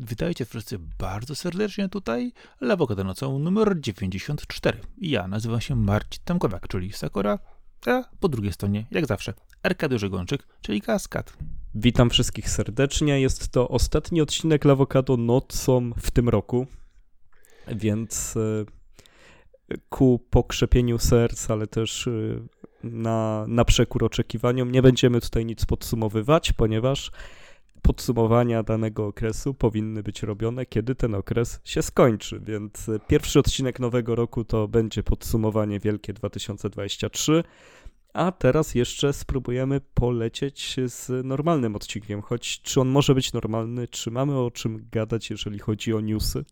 Witajcie wszyscy bardzo serdecznie tutaj. Lewo nocą numer 94. Ja nazywam się Marcin Tamkowiak, czyli Sakura, a po drugiej stronie, jak zawsze, Arkadiusz Gończyk, czyli Kaskad. Witam wszystkich serdecznie. Jest to ostatni odcinek Lawokado nocą w tym roku, więc e, ku pokrzepieniu serc, ale też e, na, na przekór oczekiwaniom nie będziemy tutaj nic podsumowywać, ponieważ podsumowania danego okresu powinny być robione, kiedy ten okres się skończy. Więc e, pierwszy odcinek nowego roku to będzie podsumowanie wielkie 2023. A teraz jeszcze spróbujemy polecieć z normalnym odcinkiem, choć czy on może być normalny, czy mamy o czym gadać, jeżeli chodzi o newsy?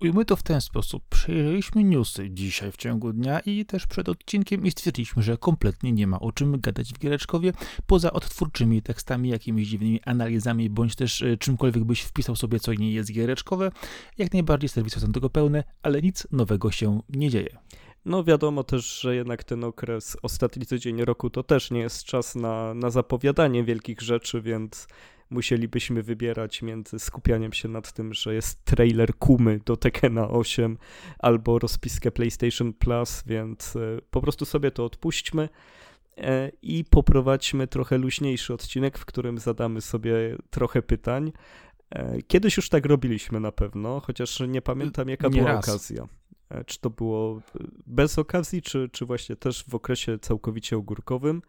Ujmy to w ten sposób. Przejrzeliśmy newsy dzisiaj w ciągu dnia i też przed odcinkiem i stwierdziliśmy, że kompletnie nie ma o czym gadać w Giereczkowie, poza odtwórczymi tekstami, jakimiś dziwnymi analizami, bądź też e, czymkolwiek byś wpisał sobie, co nie jest Giereczkowe. Jak najbardziej serwisy są tego pełne, ale nic nowego się nie dzieje. No wiadomo też, że jednak ten okres, ostatni tydzień roku to też nie jest czas na, na zapowiadanie wielkich rzeczy, więc musielibyśmy wybierać między skupianiem się nad tym, że jest trailer Kumy do Tekena 8 albo rozpiskę PlayStation Plus, więc e, po prostu sobie to odpuśćmy e, i poprowadźmy trochę luźniejszy odcinek, w którym zadamy sobie trochę pytań. E, kiedyś już tak robiliśmy na pewno, chociaż nie pamiętam jaka nie była raz. okazja. Czy to było bez okazji, czy, czy właśnie też w okresie całkowicie ogórkowym.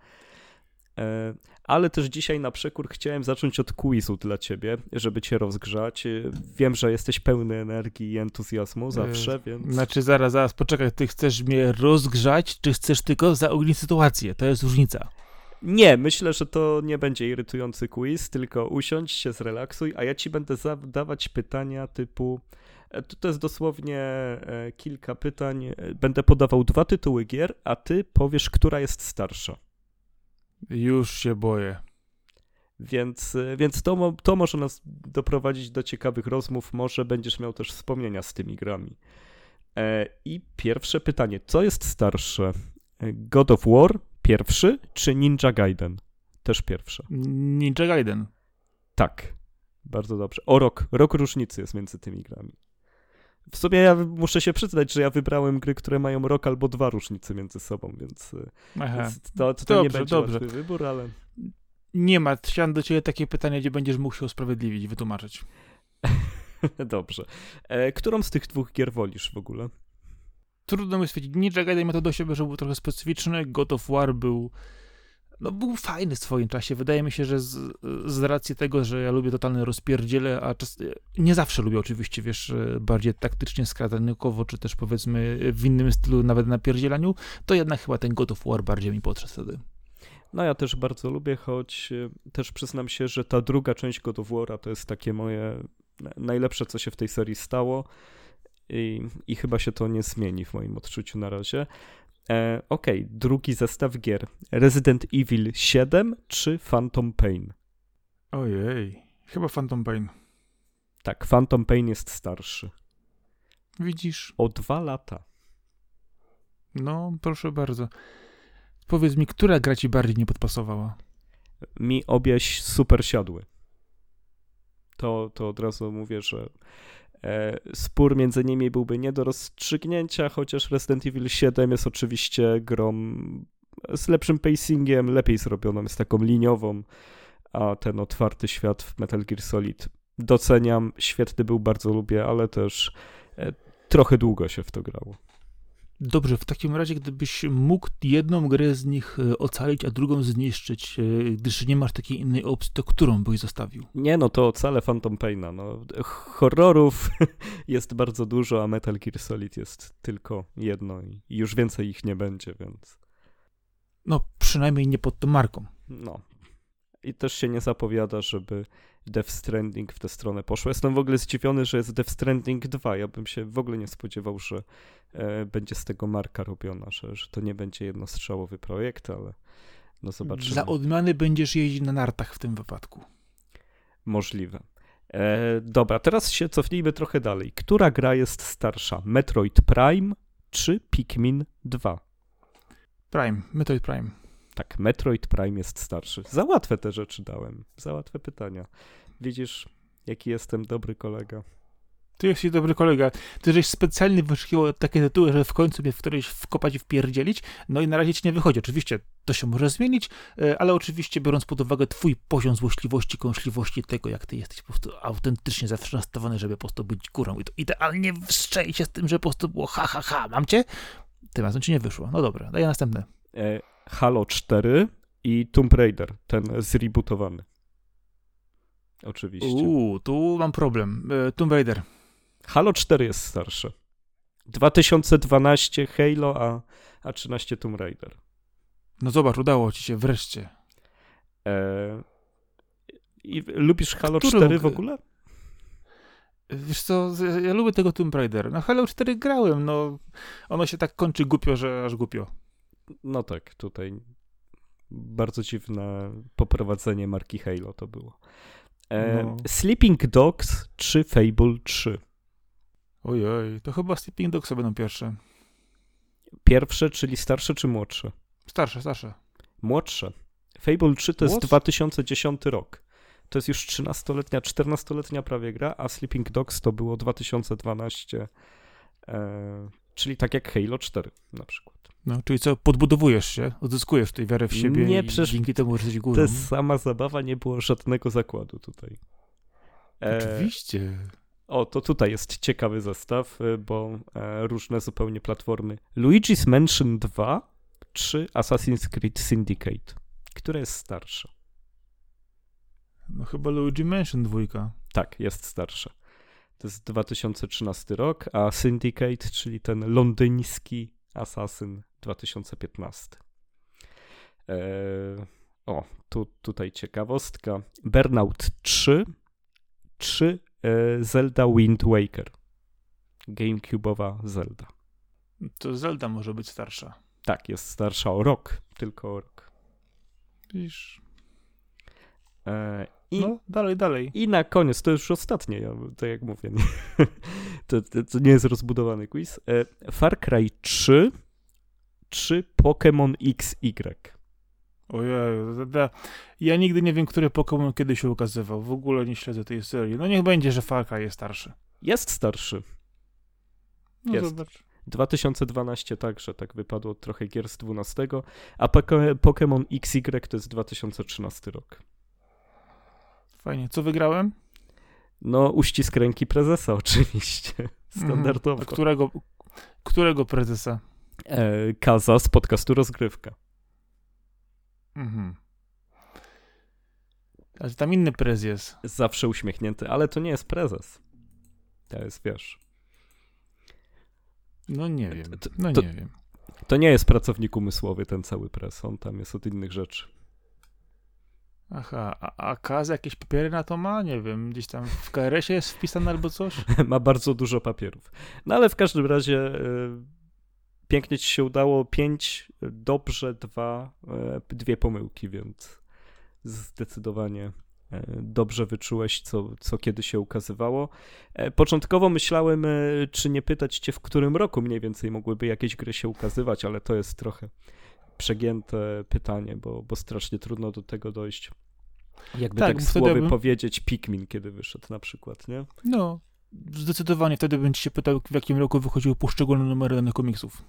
E, ale też dzisiaj na przekór chciałem zacząć od quizu dla ciebie, żeby cię rozgrzać. E, wiem, że jesteś pełny energii i entuzjazmu e, zawsze, więc... Znaczy, zaraz, zaraz, poczekaj, ty chcesz mnie rozgrzać, czy chcesz tylko zaognić sytuację? To jest różnica. Nie, myślę, że to nie będzie irytujący quiz, tylko usiądź się, zrelaksuj, a ja ci będę zadawać pytania typu... To, to jest dosłownie kilka pytań. Będę podawał dwa tytuły gier, a ty powiesz, która jest starsza. Już się boję. Więc, więc to, to może nas doprowadzić do ciekawych rozmów. Może będziesz miał też wspomnienia z tymi grami. E, I pierwsze pytanie: co jest starsze? God of War pierwszy czy Ninja Gaiden? Też pierwsze. Ninja Gaiden. Tak. Bardzo dobrze. O rok. Rok różnicy jest między tymi grami. W sumie ja muszę się przyznać, że ja wybrałem gry, które mają rok albo dwa różnice między sobą, więc, e, więc to, to dobrze, nie będzie dobrze. wybór, ale... Nie ma, chciałem do ciebie takie pytanie, gdzie będziesz mógł się usprawiedliwić, wytłumaczyć. dobrze. E, którą z tych dwóch gier wolisz w ogóle? Trudno mi stwierdzić. Ninja Gaiden ma to do siebie, że był trochę specyficzny. God of War był no, był fajny w swoim czasie. Wydaje mi się, że z, z racji tego, że ja lubię totalne rozpierdziele, a czas, nie zawsze lubię oczywiście, wiesz, bardziej taktycznie skradankowo, czy też powiedzmy w innym stylu, nawet na pierdzielaniu, to jednak chyba ten God of War bardziej mi podszedł wtedy. No ja też bardzo lubię, choć e, też przyznam się, że ta druga część God of War to jest takie moje najlepsze, co się w tej serii stało. I, I chyba się to nie zmieni w moim odczuciu na razie. E, Okej, okay. drugi zestaw gier. Resident Evil 7 czy Phantom Pain? Ojej, chyba Phantom Pain. Tak, Phantom Pain jest starszy. Widzisz? O dwa lata. No, proszę bardzo. Powiedz mi, która gra ci bardziej nie podpasowała? Mi obieś super siadły. To, to od razu mówię, że spór między nimi byłby nie do rozstrzygnięcia, chociaż Resident Evil 7 jest oczywiście grą z lepszym pacingiem, lepiej zrobioną, jest taką liniową, a ten otwarty świat w Metal Gear Solid doceniam, świetny był, bardzo lubię, ale też e, trochę długo się w to grało. Dobrze, w takim razie, gdybyś mógł jedną grę z nich e, ocalić, a drugą zniszczyć, e, gdyż nie masz takiej innej opcji, to którą byś zostawił? Nie, no to ocalę Phantom Paina. No, horrorów jest bardzo dużo, a Metal Gear Solid jest tylko jedno i już więcej ich nie będzie, więc... No, przynajmniej nie pod tą marką. No. I też się nie zapowiada, żeby Death Stranding w tę stronę poszło. Jestem w ogóle zdziwiony, że jest Death Stranding 2. Ja bym się w ogóle nie spodziewał, że e, będzie z tego marka robiona, że, że to nie będzie jednostrzałowy projekt, ale no zobaczymy. Dla odmiany będziesz jeździć na nartach w tym wypadku. Możliwe. E, dobra, teraz się cofnijmy trochę dalej. Która gra jest starsza? Metroid Prime czy Pikmin 2? Prime, Metroid Prime. Tak, Metroid Prime jest starszy. Za łatwe te rzeczy dałem. Za łatwe pytania. Widzisz, Jaki jestem dobry kolega. Ty jesteś dobry kolega. Ty żeś specjalnie wyszukiwał takie tytuły, żeby w końcu mnie w którejś wkopać i wpierdzielić. No i na razie ci nie wychodzi. Oczywiście to się może zmienić, e, ale oczywiście biorąc pod uwagę twój poziom złośliwości, kąśliwości, tego jak ty jesteś po prostu autentycznie zawsze nastawiony, żeby po prostu być górą. I to idealnie wszczęli się z tym, że po prostu było ha, ha, ha, mam cię? Tym razem ci nie wyszło. No dobra, daję następne. E, Halo 4 i Tomb Raider, ten zrebootowany. Oczywiście. Uuu, tu mam problem. E, Tomb Raider. Halo 4 jest starsze. 2012 Halo, a, a 13 Tomb Raider. No zobacz, udało ci się wreszcie. E, I lubisz Halo Który 4 mógł- w ogóle? Wiesz co, ja lubię tego Tomb Raider. No Halo 4 grałem, no ono się tak kończy głupio, że aż głupio. No tak, tutaj bardzo dziwne poprowadzenie marki Halo to było. E, No. Sleeping Dogs czy Fable 3? Ojej, to chyba Sleeping Dogs będą pierwsze. Pierwsze, czyli starsze czy młodsze? Starsze, starsze. Młodsze. Fable 3 to jest Młodsze? 2010 rok. To jest już 13-letnia, 14-letnia prawie gra, a Sleeping Dogs to było 2012, e, czyli tak jak Halo 4 na przykład. No, czyli co, podbudowujesz się, odzyskujesz tej wiarę w siebie Nie, i przecież dzięki temu jesteś górą. To jest sama zabawa, nie było żadnego zakładu tutaj. E, Oczywiście. O, to tutaj jest ciekawy zestaw, y, bo e, różne zupełnie platformy. Luigi's Mansion 2 czy Assassin's Creed Syndicate? Które jest starsze? No chyba Luigi Mansion dwójka. Tak, jest starsze. To jest 2013 rok, a Syndicate, czyli ten londyński Assassin 2015. E, o, tu, tutaj ciekawostka. Burnout 3 czy e, Zelda Wind Waker? GameCube'owa Zelda. To Zelda może być starsza. Tak, jest starsza o rok, tylko o rok. Widzisz? E, I, No, dalej, dalej. I na koniec, to już ostatnie, ja, tak jak mówię, nie? To, to, to nie jest rozbudowany quiz. E, Far Cry 3 czy Pokémon XY? Ojej, da- ja nigdy nie wiem, który Pokémon kiedy się ukazywał. W ogóle nie śledzę tej serii. No niech będzie, że Far Cry jest starszy. Jest starszy. No Jest. zobacz. 2012 także, tak wypadło trochę gier z 12, a Pokémon XY to jest 2013 rok. Fajnie. Co wygrałem? No, uścisk ręki prezesa oczywiście, standardowo. Mhm. A którego, którego prezesa? E, Kaza z podcastu Rozgrywka. Mhm. Ale tam inny prez jest. Zawsze uśmiechnięty, ale to nie jest prezes. To jest, wiesz, No nie wiem. To- No to- nie wiem. to nie jest pracownik umysłowy ten cały pres, on tam jest od innych rzeczy. Aha, a, a Kaz jakieś papiery na to ma? Nie wiem, gdzieś tam w KRS-ie jest wpisane albo coś? Ma bardzo dużo papierów. No ale w każdym razie e, pięknie ci się udało. Pięć dobrze, dwa, e, dwie pomyłki, więc zdecydowanie e, dobrze wyczułeś, co, co kiedy się ukazywało. E, Początkowo myślałem, czy nie pytać cię, w którym roku mniej więcej mogłyby jakieś gry się ukazywać, ale to jest trochę przegięte pytanie, bo, bo strasznie trudno do tego dojść. Jakby Tak, tak, słowy bym- powiedzieć Pikmin, kiedy wyszedł na przykład, nie? No, zdecydowanie wtedy bym ci się pytał, w jakim roku wychodziły poszczególne numery danych komiksów.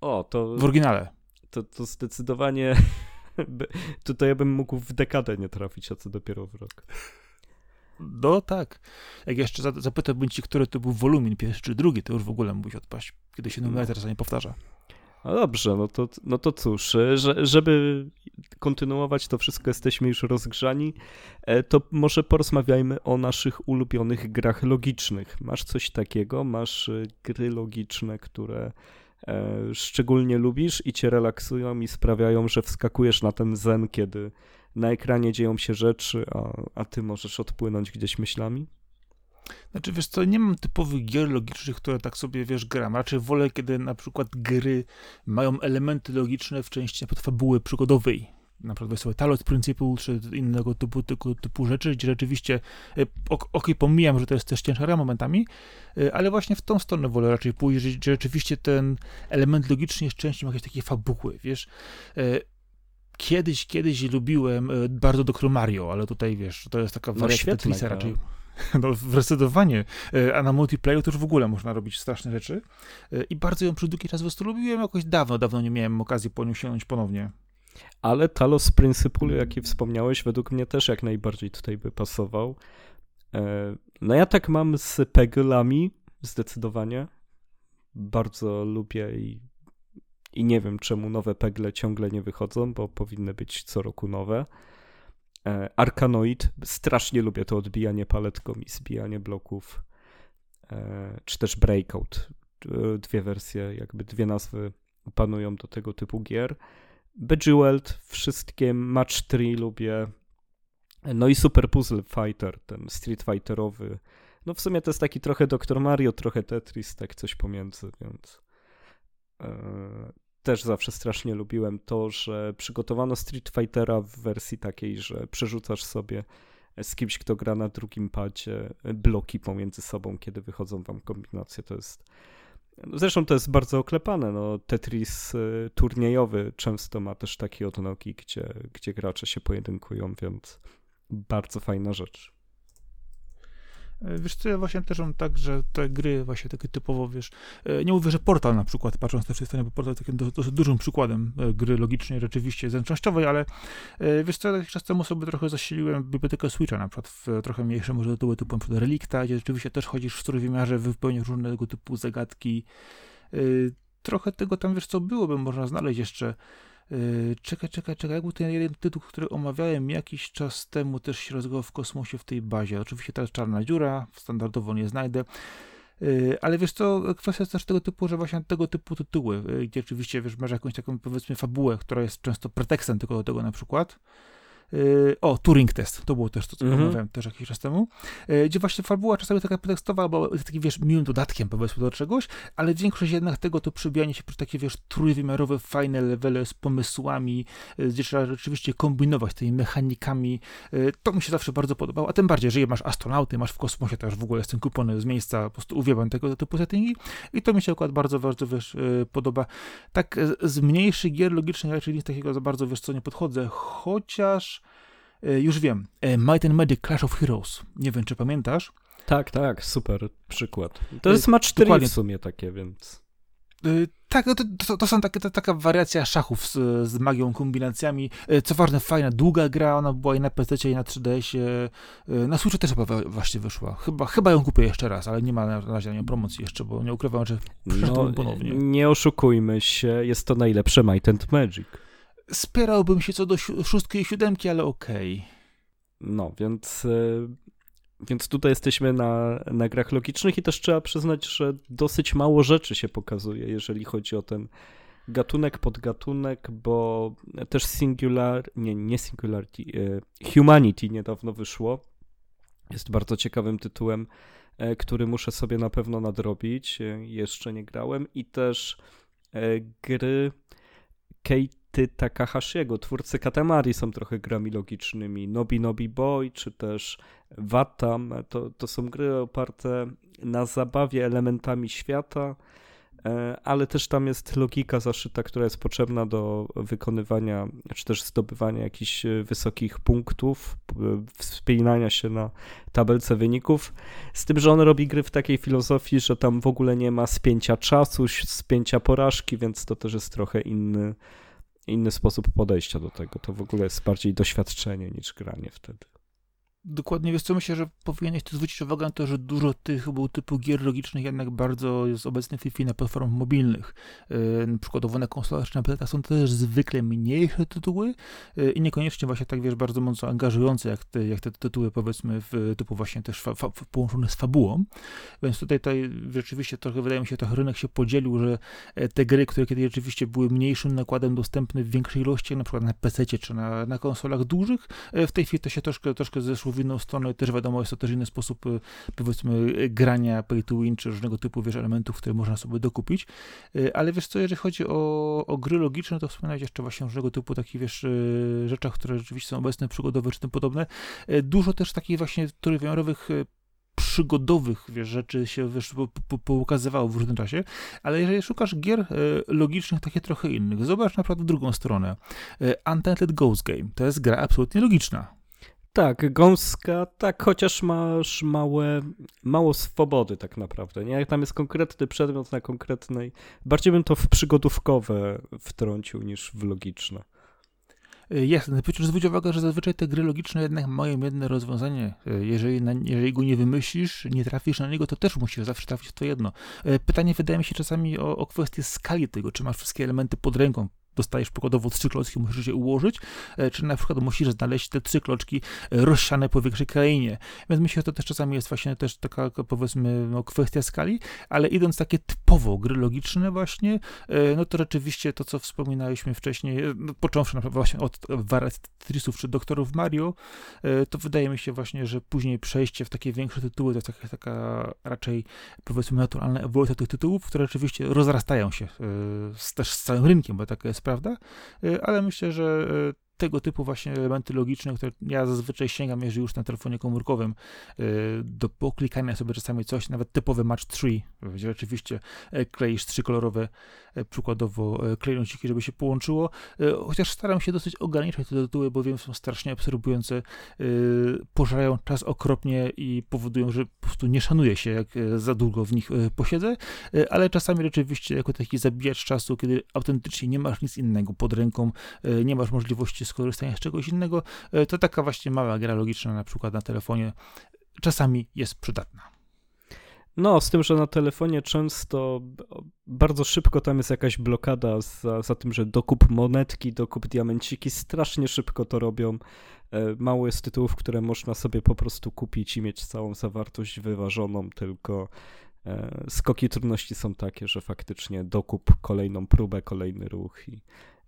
O, to, W oryginale. to, to zdecydowanie. Tutaj ja bym mógł w dekadę nie trafić, a co dopiero w rok. No tak. Jak jeszcze za- zapytałbym ci, który to był wolumin, pierwszy czy drugi, to już w ogóle mógłbyś odpaść, kiedy się numer teraz nie powtarza. No dobrze, no to, no to cóż, e, że, żeby kontynuować to wszystko, jesteśmy już rozgrzani, e, to może porozmawiajmy o naszych ulubionych grach logicznych. Masz coś takiego? Masz e, gry logiczne, które szczególnie lubisz i cię relaksują i sprawiają, że wskakujesz na ten zen, kiedy na ekranie dzieją się rzeczy, a, a ty możesz odpłynąć gdzieś myślami? Znaczy, wiesz co, nie mam typowych gier logicznych, które tak sobie, wiesz, gram. Raczej wolę, kiedy na przykład gry mają elementy logiczne w części na fabuły przygodowej. Na przykład sobie Talos Principle, czy innego typu, typu, typu rzeczy, gdzie rzeczywiście, e, ok, okej, pomijam, że to jest też ciężara momentami, e, ale właśnie w tą stronę wolę raczej pójść, że, że rzeczywiście ten element logiczny jest częścią jakiejś takiej fabuły, wiesz. E, kiedyś, kiedyś lubiłem bardzo Doktor Mario, ale tutaj wiesz, to jest taka No, wariacja świetna Tetrisa raczej. No, zdecydowanie. A na multiplayer to już w ogóle można robić straszne rzeczy. I bardzo ją przez długi czas po prostu lubiłem. Jakoś dawno, dawno nie miałem okazji po nią sięgnąć ponownie. Ale Talos Principle, jaki wspomniałeś, według mnie też jak najbardziej tutaj by pasował. E, No ja tak mam z Peglami, zdecydowanie. Bardzo lubię i, i nie wiem czemu nowe Pegle ciągle nie wychodzą, bo powinny być co roku nowe. E, Arkanoid, strasznie lubię to odbijanie paletką i zbijanie bloków. E, Czy też Breakout. Dwie wersje, jakby dwie nazwy panują do tego typu gier. Bejeweled, wszystkie Match 3 lubię. No i Super Puzzle Fighter, ten Street Fighterowy. No w sumie to jest taki trochę Dr. Mario, trochę Tetris, tak coś pomiędzy, więc e, też zawsze strasznie lubiłem to, że przygotowano Street Fightera w wersji takiej, że przerzucasz sobie z kimś, kto gra na drugim padzie bloki pomiędzy sobą, kiedy wychodzą wam kombinacje. To jest Zresztą to jest bardzo oklepane. No, Tetris y, turniejowy często ma też takie odnogi, gdzie, gdzie gracze się pojedynkują, więc bardzo fajna rzecz. E, Wiesz co, ja właśnie też mam tak, że te gry właśnie takie typowo, wiesz, e, nie mówię, że Portal na przykład, patrząc tej strony, bo Portal takim do- dosyć dużym przykładem e, gry logicznej, rzeczywiście zręcznościowej, ale wiesz co, jakiś czas temu sobie trochę zasiliłem bibliotekę Switcha, na przykład w trochę mniejsze może tytuły typu na Relikta, gdzie rzeczywiście też chodzisz w trójwymiarze, wypełniasz różnego typu zagadki. Trochę tego tam, wiesz co, byłoby można znaleźć jeszcze. E, Czekaj, czekaj, czekaj, jak był ten jeden tytuł, który omawiałem jakiś czas temu, też się rozgrywał w kosmosie w tej bazie. Oczywiście teraz czarna dziura, standardowo nie znajdę. Yy, Ale wiesz co, kwestia jest też tego typu, że właśnie tego typu tytuły, yy, gdzie oczywiście wiesz, masz jakąś taką powiedzmy fabułę, która jest często pretekstem tylko do tego na przykład. Yy, O, Turing Test, to było też to, co Mhm. omawiałem też jakiś czas temu, yy, gdzie właśnie fabuła czasami taka pretekstowa, bo jest taki, wiesz, miłym dodatkiem powiedzmy do czegoś, ale większość jednak tego to przybijanie się przez takie, wiesz, trójwymiarowe, fajne levele z pomysłami, yy, gdzie trzeba rzeczywiście kombinować tymi mechanikami. To mi się zawsze bardzo podobało, a tym bardziej, jeżeli masz astronauty, masz w kosmosie, już w ogóle jestem kupiony z miejsca, po prostu uwielbiam tego typu settingi i to mi się akurat bardzo, bardzo, wiesz, podoba. Tak z mniejszych gier logicznych raczej nic takiego za bardzo, wiesz co, nie podchodzę, chociaż już wiem, yy, Might and Magic Clash of Heroes, nie wiem, czy pamiętasz, Tak, tak, super przykład. To Y, jest match 4 dokładnie. w sumie takie, więc... Tak, no to, to, to są takie, to, taka wariacja szachów z, z magią, kombinacjami. Co ważne, fajna, długa gra, ona była i na PC, i na 3DS-ie. Y, Na Switchu też chyba właśnie wyszła. Chyba, chyba ją kupię jeszcze raz, ale nie ma na razie na nią promocji jeszcze, bo nie ukrywam, że Przeczytałem No, ponownie. nie oszukujmy się, jest to najlepsze Might and Magic. Spierałbym się co do szóstki i siódemki, ale okej. No, więc, e, więc tutaj jesteśmy na, na grach logicznych i też trzeba przyznać, że dosyć mało rzeczy się pokazuje, jeżeli chodzi o ten gatunek, podgatunek, bo też Singular, nie, nie Singularity, e, Humanity niedawno wyszło. Jest bardzo ciekawym tytułem, e, który muszę sobie na pewno nadrobić. Jeszcze nie grałem i też gry Keity Takahashiego, twórcy Katamari są trochę grami logicznymi. Nobi Nobi Boy, czy też Watam, to, to są gry oparte na zabawie elementami świata, e, ale też tam jest logika zaszyta, która jest potrzebna do wykonywania, czy też zdobywania jakichś e, wysokich punktów, p- wspinania się na tabelce wyników. Z tym, że on robi gry w takiej filozofii, że tam w ogóle nie ma spięcia czasu, spięcia porażki, więc to też jest trochę inny, inny sposób podejścia do tego. To w ogóle jest bardziej doświadczenie niż granie wtedy. Dokładnie, wiesz co, myślę, że powinieneś tu zwrócić uwagę na to, że dużo tych był typu gier logicznych jednak bardzo jest obecnych w tej chwili na platformach mobilnych. Yy, przykładowo na konsolach czy na PC są też zwykle mniejsze tytuły yy, i niekoniecznie właśnie tak, wiesz, bardzo mocno angażujące jak te, jak te tytuły powiedzmy w, typu właśnie też fa, fa, połączone z fabułą. Więc tutaj, tutaj rzeczywiście trochę wydaje mi się, że rynek się podzielił, że e, te gry, które kiedyś rzeczywiście były mniejszym nakładem dostępne w większej ilości, na przykład na PC czy na, na konsolach dużych, e, w tej chwili to się troszkę, troszkę zeszło w inną stronę. Też wiadomo, jest to też inny sposób, e, powiedzmy, e, grania pay to win, czy różnego typu, wiesz, elementów, które można sobie dokupić. E, Ale wiesz co, jeżeli chodzi o, o gry logiczne, to wspominać jeszcze właśnie różnego typu takich, wiesz, rzeczach, które rzeczywiście są obecne, przygodowe czy tym podobne. Dużo też takich właśnie trójwymiarowych przygodowych wiesz, rzeczy się wiesz, po, po, poukazywało w różnym czasie, ale jeżeli szukasz gier logicznych, takie trochę innych, zobacz na przykład w drugą stronę. E, Untitled Ghost Game to jest gra absolutnie logiczna. Tak, gąska, tak, chociaż masz małe, mało swobody tak naprawdę, nie? Jak tam jest konkretny przedmiot na konkretnej, bardziej bym to w przygodówkowe wtrącił niż w logiczne. Jasne, no przecież zwróć uwagę, że zazwyczaj te gry logiczne jednak mają jedno rozwiązanie. E, jeżeli, na, jeżeli go nie wymyślisz, nie trafisz na niego, to też musisz zawsze trafić w to jedno. E, pytanie wydaje mi się czasami o, o kwestię skali tego, czy masz wszystkie elementy pod ręką dostajesz przykładowo trzy klocki, musisz je ułożyć, e, czy na przykład musisz znaleźć te trzy kloczki e, rozsiane po większej krainie. Więc myślę, że to też czasami jest właśnie też taka, powiedzmy, no, kwestia skali, ale idąc takie typowo gry logiczne właśnie, e, no to rzeczywiście to, co wspominaliśmy wcześniej, no, począwszy na właśnie od Trisów czy Doktorów Mario, to wydaje mi się właśnie, że później przejście w takie większe tytuły to jest taka, taka raczej, powiedzmy, naturalna ewolucja tych tytułów, które rzeczywiście rozrastają się z, też z całym rynkiem, bo taka jest prawda, y, ale myślę, że y, tego typu właśnie elementy logiczne, które ja zazwyczaj sięgam, jeżeli już na telefonie komórkowym, y, do poklikania sobie czasami coś, nawet typowy Match 3, gdzie rzeczywiście e, kleisz trzykolorowe, e, przykładowo e, klejnociki, żeby się połączyło, chociaż staram się dosyć ograniczać te tytuły, bo wiem, są strasznie absorbujące, pożerają czas okropnie i powodują, że po prostu nie szanuje się, jak za długo w nich posiedzę, ale czasami rzeczywiście jako taki zabijacz czasu, kiedy autentycznie nie masz nic innego pod ręką, nie masz możliwości skorzystania z czegoś innego, e, to taka właśnie mała gra logiczna na przykład na telefonie czasami jest przydatna. No, z tym, że na telefonie często bardzo szybko tam jest jakaś blokada za, za tym, że dokup monetki, dokup diamenciki, strasznie szybko to robią. E, mało jest tytułów, które można sobie po prostu kupić i mieć całą zawartość wyważoną, tylko e, skoki trudności są takie, że faktycznie dokup kolejną próbę, kolejny ruch i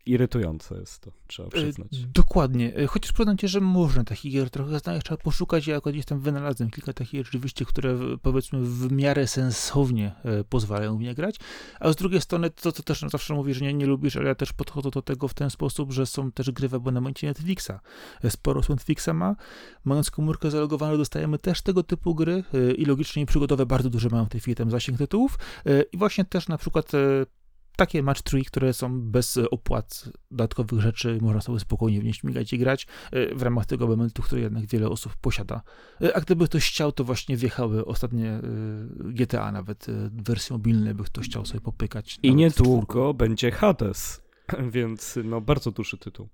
irytujące jest to, trzeba e, przyznać. Dokładnie. E, chociaż przyznam cię, że można takich gier trochę znaleźć, trzeba poszukać. Ja gdzieś tam wynalazłem kilka takich rzeczywiście, które powiedzmy w miarę sensownie e, pozwalają mnie grać. A z drugiej strony to, co też zawsze mówisz, że nie, nie lubisz, ale ja też podchodzę do tego w ten sposób, że są też gry w abonamencie Netflixa. Sporo Netflixa ma. Mając komórkę zalogowaną, dostajemy też tego typu gry i logicznie i przygodowe bardzo duże mają w tej chwili tam zasięg tytułów. I właśnie też na przykład takie match 3, które są bez opłat dodatkowych rzeczy, można sobie spokojnie w nie śmigać i grać e, w ramach tego elementu, który jednak wiele osób posiada. E, a gdyby ktoś chciał, to właśnie wjechały ostatnie e, GTA, nawet wersje mobilne, by ktoś chciał sobie popykać. I niedługo będzie Hades, więc no bardzo duży tytuł.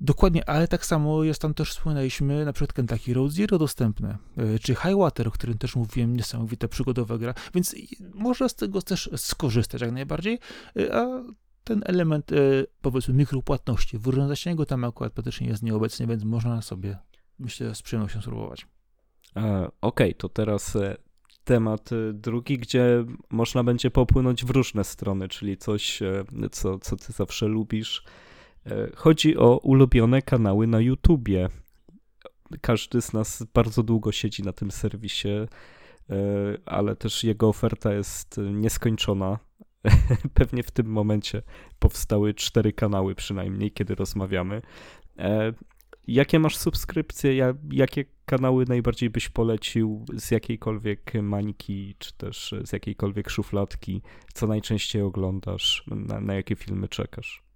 Dokładnie, ale tak samo jest tam też, wspominaliśmy, na przykład Kentucky Road Zero dostępne, e, czy Highwater, o którym też mówiłem, niesamowita przygodowa gra, więc można z tego też skorzystać jak najbardziej, e, a ten element, e, powiedzmy, mikropłatności w zasięgu tam akurat praktycznie jest nieobecny, więc można sobie, myślę, z przyjemnością spróbować. Okej, okay, to teraz temat drugi, gdzie można będzie popłynąć w różne strony, czyli coś, co, co ty zawsze lubisz, chodzi o ulubione kanały na YouTubie. Każdy z nas bardzo długo siedzi na tym serwisie, e, ale też jego oferta jest nieskończona. Pewnie w tym momencie powstały cztery kanały przynajmniej, kiedy rozmawiamy. E, jakie masz subskrypcje? Jakie kanały najbardziej byś polecił? Z jakiejkolwiek mańki, czy też z jakiejkolwiek szufladki? Co najczęściej oglądasz? Na, na jakie filmy czekasz?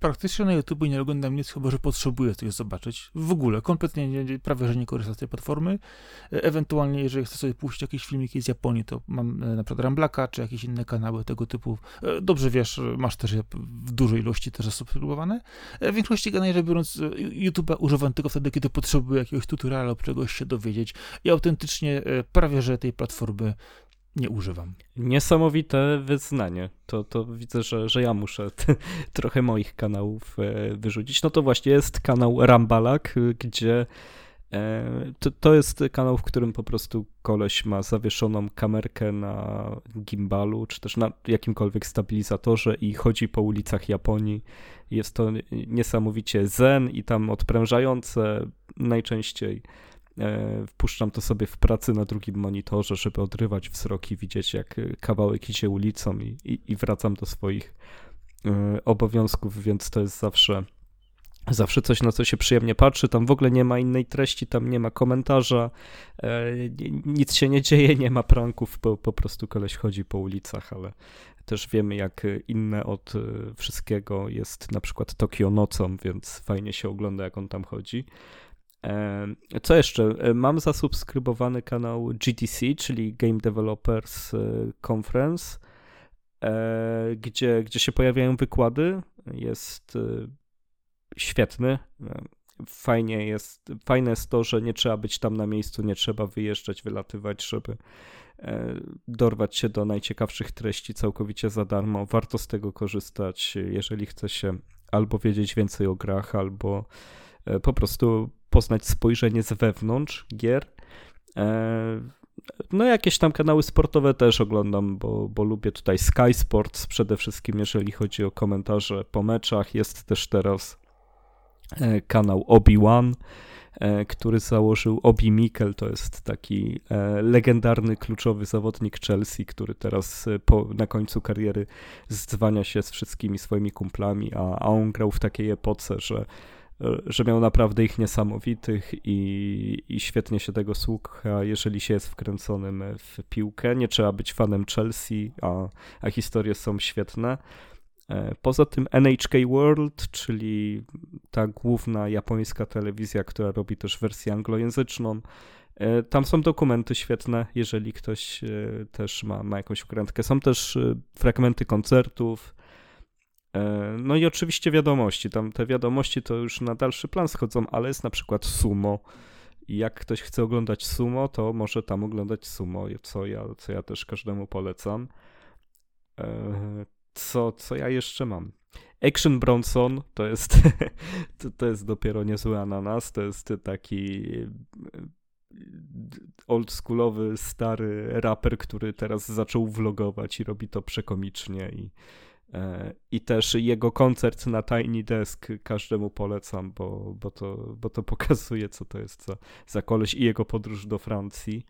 Praktycznie na YouTube nie oglądam nic, chyba że potrzebuję coś zobaczyć. W ogóle, kompletnie nie, prawie, że nie korzystam z tej platformy. E, ewentualnie, jeżeli chcę sobie puścić jakieś filmiki z Japonii, to mam e, na przykład Ramblaka, czy jakieś inne kanały tego typu. E, dobrze wiesz, masz też w dużej ilości też zasubskrybowane. W większości generalnie biorąc, YouTube'a używam tylko wtedy, kiedy potrzebuję jakiegoś tutoriala lub czegoś się dowiedzieć. I autentycznie prawie, że tej platformy nie używam. Niesamowite wyznanie. To, to widzę, że, że ja muszę trochę moich kanałów e, wyrzucić. No to właśnie jest kanał Rambalak, gdzie e, to, to jest kanał, w którym po prostu koleś ma zawieszoną kamerkę na gimbalu, czy też na jakimkolwiek stabilizatorze i chodzi po ulicach Japonii. Jest to niesamowicie zen i tam odprężające najczęściej wpuszczam to sobie w pracy na drugim monitorze, żeby odrywać wzrok i widzieć, jak kawałek idzie ulicą i, i, i wracam do swoich e, obowiązków, więc to jest zawsze Zawsze coś, na co się przyjemnie patrzy. Tam w ogóle nie ma innej treści, tam nie ma komentarza, e, nic się nie dzieje, nie ma pranków, po, po prostu koleś chodzi po ulicach, ale też wiemy, jak inne od e, wszystkiego jest na przykład Tokio nocą, więc fajnie się ogląda, jak on tam chodzi. E, co jeszcze? E, mam zasubskrybowany kanał GDC, czyli Game Developers Conference, gdzie, gdzie się pojawiają wykłady. Jest świetny. Fajnie jest, fajne jest to, że nie trzeba być tam na miejscu, nie trzeba wyjeżdżać, wylatywać, żeby e, dorwać się do najciekawszych treści całkowicie za darmo. Warto z tego korzystać, jeżeli chce się albo wiedzieć więcej o grach, albo e, po prostu poznać spojrzenie z wewnątrz gier. E, no, jakieś tam kanały sportowe też oglądam, bo, bo lubię tutaj Sky Sports przede wszystkim, jeżeli chodzi o komentarze po meczach. Jest też teraz E, kanał Obi-Wan, e, który założył Obi Mikel, to jest taki e, legendarny, kluczowy zawodnik Chelsea, który teraz po, na końcu kariery zdzwania się z wszystkimi swoimi kumplami, a, a on grał w takiej epoce, że że miał naprawdę ich niesamowitych i, i świetnie się tego słucha, jeżeli się jest wkręconym w piłkę. Nie trzeba być fanem Chelsea, a, a historie są świetne. E, poza tym NHK World, czyli ta główna japońska telewizja, która robi też wersję anglojęzyczną, e, tam są dokumenty świetne, jeżeli ktoś e, też ma, ma jakąś ukrętkę. Są też fragmenty koncertów. No i oczywiście wiadomości. Tam te wiadomości to już na dalszy plan schodzą, ale jest na przykład sumo. Jak ktoś chce oglądać sumo, to może tam oglądać sumo, co ja, co ja też każdemu polecam co, co ja jeszcze mam? Action Bronson to jest, to, jest dopiero niezły ananas, to jest taki e, oldschoolowy, stary raper, który teraz zaczął vlogować i robi to przekomicznie i, e, i też jego koncert na Tiny Desk każdemu polecam, bo, bo, to, bo to pokazuje, co to jest za, za koleś i jego podróż do Francji.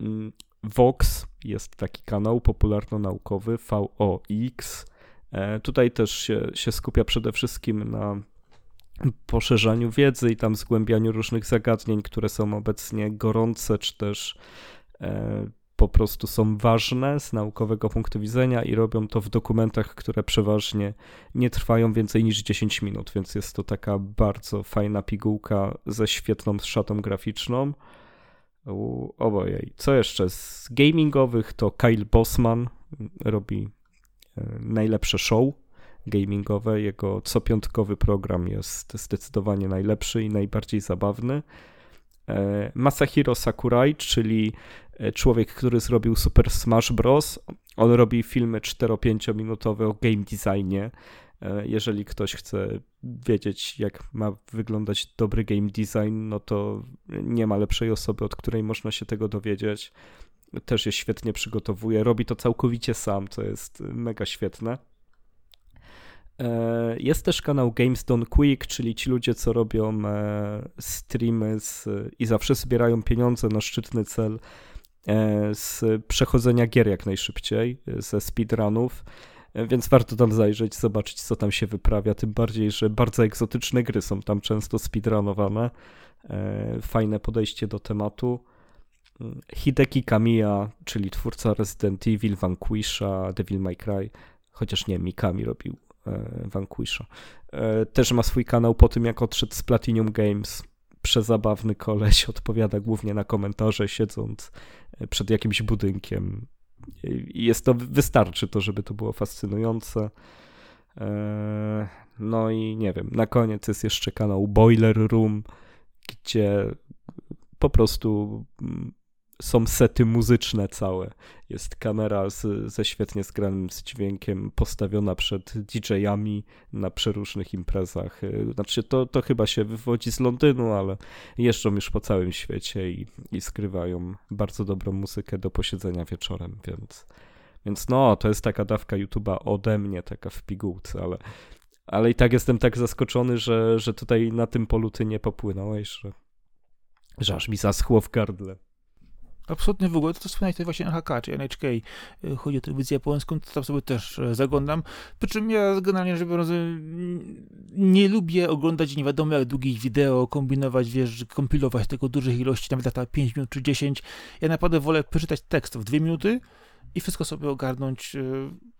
Mm, Vox jest taki kanał popularno-naukowy, VOX. E, tutaj też się, się skupia przede wszystkim na poszerzaniu wiedzy i tam zgłębianiu różnych zagadnień, które są obecnie gorące, czy też e, po prostu są ważne z naukowego punktu widzenia i robią to w dokumentach, które przeważnie nie trwają więcej niż 10 minut, więc jest to taka bardzo fajna pigułka ze świetną szatą graficzną. Obojej. Co jeszcze? Z gamingowych to Kyle Bossman robi e, najlepsze show gamingowe. Jego copiątkowy program jest zdecydowanie najlepszy i najbardziej zabawny. E, Masahiro Sakurai, czyli e, człowiek, który zrobił Super Smash Bros. On robi filmy 4-5 minutowe o game designie E, jeżeli ktoś chce wiedzieć, jak ma wyglądać dobry game design, no to nie ma lepszej osoby, od której można się tego dowiedzieć. Też je świetnie przygotowuje. Robi to całkowicie sam, co jest mega świetne. E, jest też kanał Games Done Quick, czyli ci ludzie, co robią e, streamy z, i zawsze zbierają pieniądze na szczytny cel z przechodzenia gier jak najszybciej, ze speedrunów. Więc warto tam zajrzeć, zobaczyć, co tam się wyprawia. Tym bardziej, że bardzo egzotyczne gry są tam często speedrunowane. E, fajne podejście do tematu. Hideki Kamiya, czyli twórca Resident Evil, Vanquisha, Devil May Cry, chociaż nie, Mikami robił e, Vanquisha. E, też ma swój kanał po tym, jak odszedł z Platinum Games. Przezabawny koleś, odpowiada głównie na komentarze, siedząc przed jakimś budynkiem jest to, wystarczy to, żeby to było fascynujące. E, no i nie wiem, na koniec jest jeszcze kanał Boiler Room, gdzie po prostu mm, są sety muzyczne całe. Jest kamera z, ze świetnie zgranym z dźwiękiem postawiona przed DJ-ami na przeróżnych imprezach. E, znaczy to, to chyba się wywodzi z Londynu, ale jeżdżą już po całym świecie i, i skrywają bardzo dobrą muzykę do posiedzenia wieczorem, więc, więc no, to jest taka dawka YouTube'a ode mnie, taka w pigułce, ale, ale i tak jestem tak zaskoczony, że, że tutaj na tym polu ty nie popłynąłeś, że, że aż mi zaschło w gardle. Absolutnie w ogóle, to, to wspomniałeś tutaj właśnie NHK, czy NHK, y, chodzi o telewizję japońską, to tam sobie też e, zaglądam, przy czym ja generalnie mm, nie lubię oglądać nie wiadomo jak długich wideo, kombinować, wiesz, kompilować tego dużych ilości, nawet lata 5 minut czy 10, ja naprawdę wolę przeczytać tekst w 2 minuty, i wszystko sobie ogarnąć. E,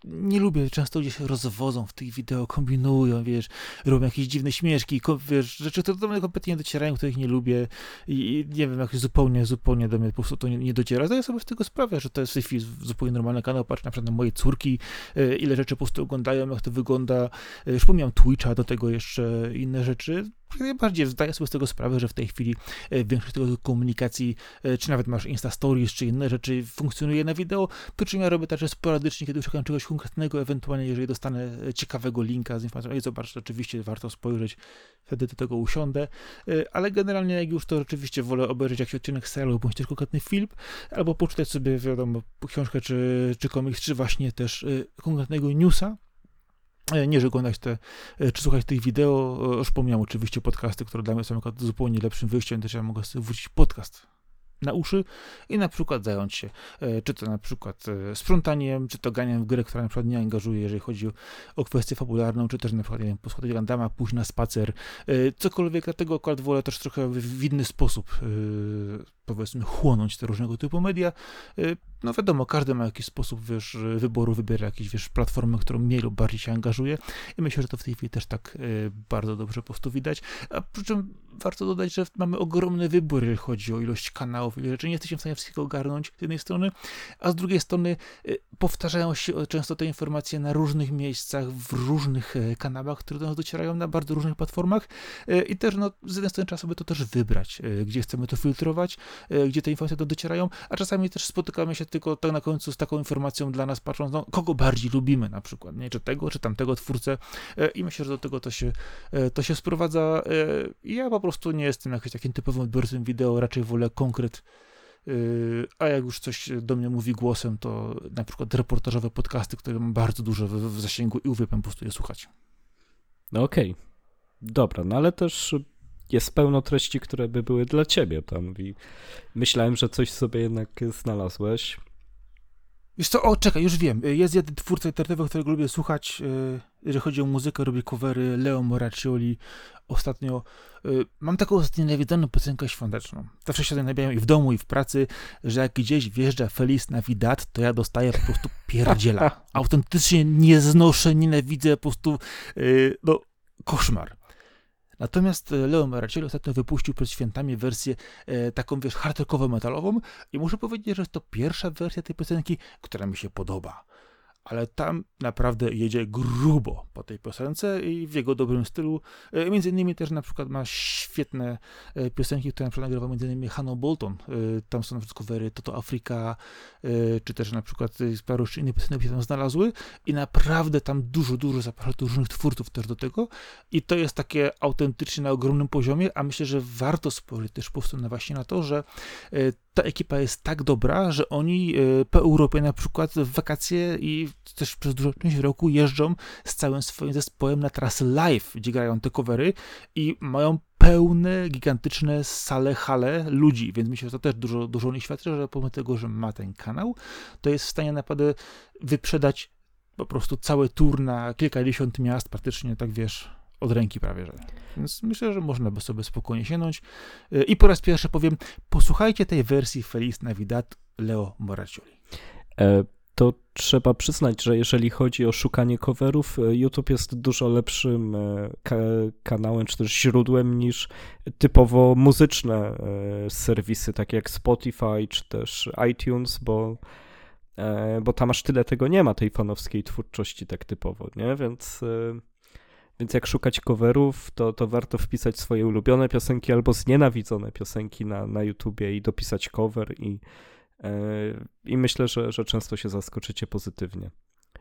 nie lubię, często się rozwodzą w tych wideo, kombinują, wiesz, robią jakieś dziwne śmieszki, wiesz, rzeczy, które do mnie kompletnie nie docierają, których nie lubię i, nie wiem, jakoś zupełnie, zupełnie do mnie po prostu to nie, nie dociera. Zdaję sobie z tego sprawę, że to jest zupełnie normalny kanał, patrz na przykład na moje córki, e, ile rzeczy po prostu oglądają, jak to wygląda. Już pomniałem Twitcha, do tego jeszcze inne rzeczy jak najbardziej zdaję sobie z tego sprawę, że w tej chwili e, większość tego komunikacji, e, czy nawet masz Insta Stories, czy inne rzeczy funkcjonuje na wideo, przy czym ja robię także sporadycznie, kiedy szukam czegoś konkretnego, ewentualnie jeżeli dostanę e, ciekawego linka z informacją, i zobacz, oczywiście warto spojrzeć, wtedy do tego usiądę, ale generalnie jak już to rzeczywiście wolę obejrzeć jakiś odcinek serialu, bądź też konkretny film, albo poczytać sobie, wiadomo, książkę, czy, czy komiks, czy właśnie też konkretnego newsa, nie, że oglądać te, e, czy słuchać tych wideo, e, już pomijam oczywiście podcasty, które dla mnie są zupełnie lepszym wyjściem, też ja mogę sobie wrócić podcast na uszy i na przykład zająć się, czy to na przykład sprzątaniem, czy to ganiem w grę, która na przykład nie angażuje, jeżeli chodzi o, kwestię fabularną, czy też na przykład, nie wiem, posłuchać Gandama, pójść na spacer, cokolwiek, dlatego akurat wolę też trochę w inny sposób, powiedzmy, chłonąć te różnego typu media, no wiadomo, każdy ma jakiś sposób, wiesz, wyboru, wybiera jakieś, wiesz, platformę, którą mniej lub bardziej się angażuje. I myślę, że to w tej chwili też tak y, bardzo dobrze po prostu widać, a przy czym warto dodać, że mamy ogromny wybór, jeżeli chodzi o ilość kanałów, ile rzeczy, nie jesteśmy w stanie wszystkiego ogarnąć z jednej strony, a z drugiej strony y, powtarzają się często te informacje na różnych miejscach, w różnych y, kanałach, które do nas docierają na bardzo różnych platformach. I też, no, z jednej strony trzeba sobie to też wybrać, gdzie chcemy to filtrować, gdzie te informacje do docierają, a czasami też spotykamy się tylko tak na końcu z taką informacją dla nas patrząc, no, kogo bardziej lubimy na przykład, nie? czy tego, czy tamtego twórcę e, i myślę, że do tego to się, e, to się sprowadza. E, ja po prostu nie jestem jakimś takim typowym odbiorcą wideo, raczej wolę konkret a jak już coś do mnie mówi głosem, to na przykład reportażowe podcasty, które mam bardzo dużo w, w zasięgu i uwielbiam po prostu je słuchać. No okej, okay. dobra, no ale też jest pełno treści, które by były dla ciebie tam i myślałem, że coś sobie jednak znalazłeś. Wiesz co, o czekaj, już wiem. Jest jeden twórca internetowy, którego lubię słuchać, e, jeżeli chodzi o muzykę, robi covery, Leo Moraccioli. Ostatnio e, mam taką ostatnio nienawiedzoną piosenkę świąteczną. Zawsze się nabijają i w domu, i w pracy, że jak gdzieś wjeżdża Feliz Navidad, to ja dostaję po prostu pierdziela. Autentycznie nie znoszę, nienawidzę, po prostu, e, no, koszmar. Natomiast e, Leo Maracciello ostatnio wypuścił przed świętami wersję e, taką, wiesz, hardrockowo-metalową i muszę powiedzieć, że jest to pierwsza wersja tej piosenki, która mi się podoba ale tam naprawdę jedzie grubo po tej piosence i w jego dobrym stylu. E, między innymi też na przykład ma świetne e, piosenki, które na przykład nagrywa między innymi Hannah Bolton. E, tam są na przykład covery Toto Afrika, czy też na przykład paru jeszcze innych piosenek się tam znalazły i naprawdę tam dużo, dużo zaprasza różnych twórców też do tego i to jest takie autentycznie na ogromnym poziomie, a myślę, że warto spojrzeć też po prostu na właśnie na to, że ta ekipa jest tak dobra, że oni e, po Europie na przykład w wakacje i też przez dużą część roku jeżdżą z całym swoim zespołem na trasy live, gdzie grają te covery i mają pełne, gigantyczne sale, hale ludzi, więc myślę, że to też dużo, dużo nie świadczy, że pomimo tego, że ma ten kanał, to jest w stanie naprawdę wyprzedać po prostu cały tour na kilkadziesiąt miast, praktycznie tak wiesz, od ręki prawie, że. Więc myślę, że można by sobie spokojnie sięgnąć. Y, I po raz pierwszy powiem, posłuchajcie tej wersji Feliz Navidad Leo Moraccioli. E, to trzeba przyznać, że jeżeli chodzi o szukanie coverów, e, YouTube jest dużo lepszym e, ka kanałem, czy też źródłem niż typowo muzyczne serwisy, takie jak Spotify, czy też iTunes, bo bo tam aż tyle tego nie ma, tej fanowskiej twórczości tak typowo, nie? Więc więc jak szukać coverów, to, to warto wpisać swoje ulubione piosenki albo znienawidzone piosenki na, na YouTubie i dopisać cover i, yy, i myślę, że, że często się zaskoczycie pozytywnie.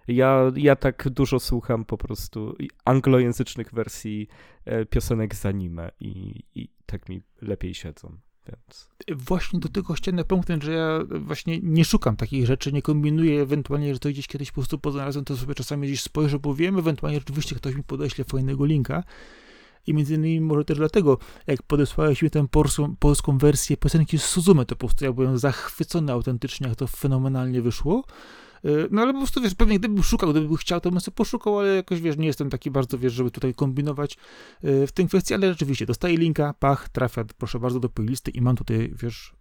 Ja, ja tak dużo słucham po prostu anglojęzycznych wersji e, piosenek z anime i, i tak mi lepiej siedzą. Więc... Właśnie do tego chciałem punktem, że ja właśnie nie szukam takich rzeczy, nie kombinuję, ewentualnie, że to gdzieś kiedyś po prostu poznalazłem, to sobie czasami gdzieś spojrzę, bo wiem, ewentualnie rzeczywiście ktoś mi podeśle fajnego linka, I między innymi może też dlatego, jak podesłałeś mi tę polską, polską wersję piosenki z Suzume, to po prostu ja byłem zachwycony autentycznie, jak to fenomenalnie wyszło. Y, No ale po prostu, wiesz, pewnie gdybym szukał, gdybym chciał, to bym sobie poszukał, ale jakoś, wiesz, nie jestem taki bardzo, wiesz, żeby tutaj kombinować y, w tym kwestii, ale rzeczywiście, dostaję linka, pach, trafia, proszę bardzo, do playlisty i mam tutaj, wiesz,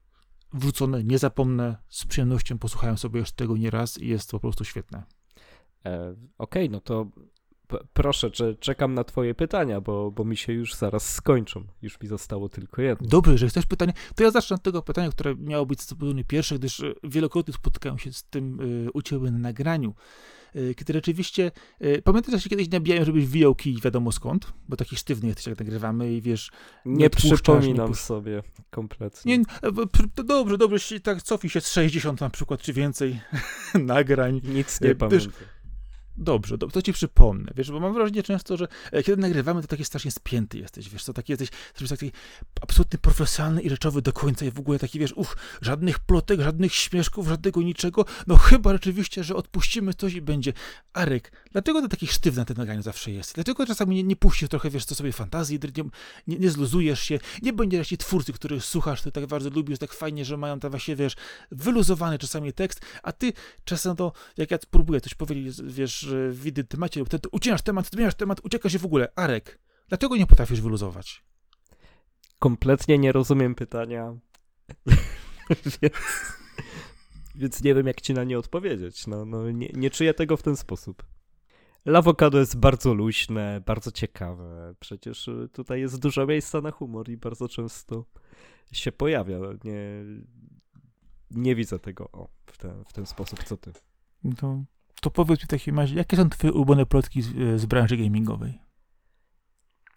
wrzucone, nie zapomnę, z przyjemnością posłuchałem sobie jeszcze tego nie raz i jest to po prostu świetne. E, Okej, no to proszę, czekam na twoje pytania, bo, bo mi się już zaraz skończą. Już mi zostało tylko jedno. Dobrze, że chcesz pytanie, to ja zacznę od tego pytania, które miało być zupełnie pierwsze, gdyż e, wielokrotnie spotykałem się z tym y, u ciebie na nagraniu, y, kiedy rzeczywiście, pamiętasz, że się kiedyś nabijałem, żebyś wijał kij wiadomo skąd, bo taki sztywny jesteś, jak nagrywamy i wiesz, Nie, nie przypominam pusz- sobie kompletnie. nie, e, to dobrze, dobrze, tak cofnij się z 60 na przykład, czy więcej nagrań, Nic Nie, nie pamiętam. Dobrze, dobrze, to ci przypomnę, wiesz, bo mam wrażenie często, że e, kiedy nagrywamy, to taki strasznie spięty jesteś, wiesz, co, taki jesteś, jesteś taki absolutnie profesjonalny i rzeczowy do końca i w ogóle taki, wiesz, uch, żadnych plotek, żadnych śmieszków, żadnego niczego, no chyba rzeczywiście, że odpuścimy coś i będzie. Arek, dlaczego ty taki sztywny na tym nagraniu zawsze jest? Dlaczego czasami nie, nie puścisz trochę, wiesz, co sobie fantazji, nie, nie, nie zluzujesz się, nie będziesz ci twórcy, których słuchasz, ty tak bardzo lubisz, tak fajnie, że mają tam właśnie, wiesz, wyluzowany czasami tekst, a ty czasem to, jak ja próbuję coś powiedzieć, wiesz, w innym temacie, ty ucinasz temat, zmieniasz temat, uciekasz się w ogóle. Arek, dlaczego nie potrafisz wyluzować? Kompletnie nie rozumiem pytania. więc, więc nie wiem, jak ci na nie odpowiedzieć. No, no, nie, nie czuję tego w ten sposób. Lawokado jest bardzo luźne, bardzo ciekawe. Przecież tutaj jest dużo miejsca na humor i bardzo często się pojawia. Nie, nie widzę tego o, w, ten, w ten sposób, co ty. To, to powiedz mi w takim razie, jakie są twoje ulubione plotki z, z branży gamingowej?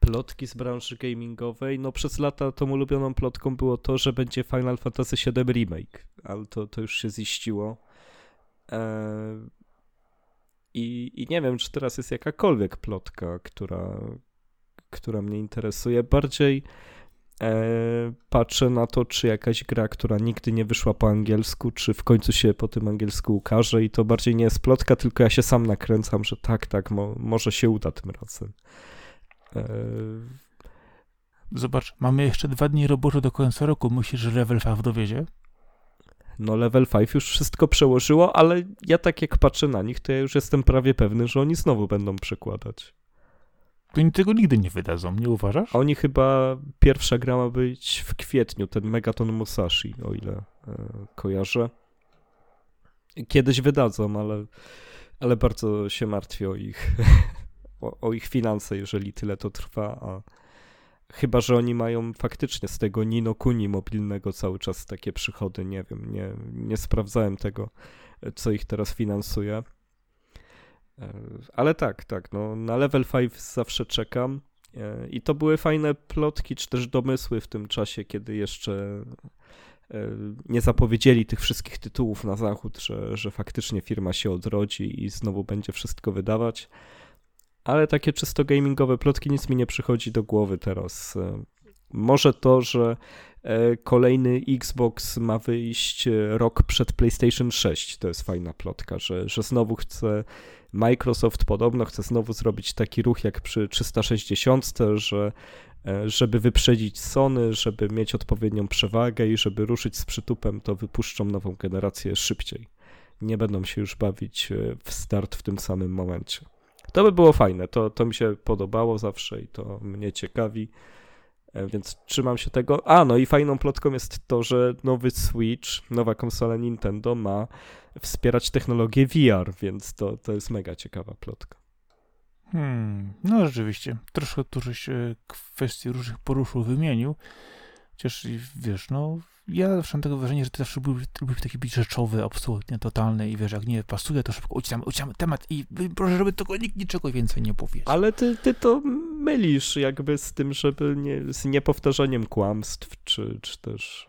Plotki z branży gamingowej. No przez lata tą ulubioną plotką było to, że będzie Final Fantasy VII Remake, ale to, to już się ziściło. Eee, i, I nie wiem, czy teraz jest jakakolwiek plotka, która, która mnie interesuje. Bardziej patrzę na to, czy jakaś gra, która nigdy nie wyszła po angielsku, czy w końcu się po tym angielsku ukaże i to bardziej nie jest plotka, tylko ja się sam nakręcam, że tak, tak, mo, może się uda tym razem. E, Zobacz, mamy jeszcze dwa dni robocze do końca roku. Że Level 5 dowiezie? No level 5 już wszystko przełożyło, ale ja tak jak patrzę na nich, to ja już jestem prawie pewny, że oni znowu będą przekładać. Oni tego nigdy nie wydadzą, nie uważasz? Oni chyba, pierwsza gra ma być w kwietniu, ten Megaton Musashi, o ile e, kojarzę. Kiedyś wydadzą, ale, ale bardzo się martwię o ich, o, o ich finanse, jeżeli tyle to trwa, a chyba, że oni mają faktycznie z tego Nino Kuni mobilnego cały czas takie przychody, nie wiem, nie, nie sprawdzałem tego, co ich teraz finansuje. E, Ale tak, tak, no na level 5 zawsze czekam. E, I to były fajne plotki, czy też domysły w tym czasie, kiedy jeszcze e, nie zapowiedzieli tych wszystkich tytułów na zachód, że, że faktycznie firma się odrodzi i znowu będzie wszystko wydawać. Ale takie czysto gamingowe plotki nic mi nie przychodzi do głowy teraz. Może to, że kolejny Xbox ma wyjść e, rok przed PlayStation 6. To jest fajna plotka, że, że znowu chce Microsoft podobno chce znowu zrobić taki ruch jak przy 360, że e, żeby wyprzedzić Sony, żeby mieć odpowiednią przewagę i żeby ruszyć z przytupem, to wypuszczą nową generację szybciej. Nie będą się już bawić e, w start w tym samym momencie. To by było fajne, to, to mi się podobało zawsze i to mnie ciekawi, e, więc trzymam się tego. A, no i fajną plotką jest to, że nowy Switch, nowa konsola Nintendo ma wspierać technologię VR, więc to, to jest mega ciekawa plotka. Hmm, no rzeczywiście. Troszkę któryś e, kwestii różnych poruszył, wymienił. Chociaż wiesz, no, ja zawsze mam takie wrażenie, że ty zawsze lubisz taki być rzeczowy, absolutnie totalny i wiesz, jak nie pasuje, to szybko ucinamy, ucinamy temat i proszę, żeby tylko nikt niczego więcej nie powiedział. Ale ty, ty to mylisz jakby z tym, żeby nie, z niepowtarzaniem kłamstw, czy, czy też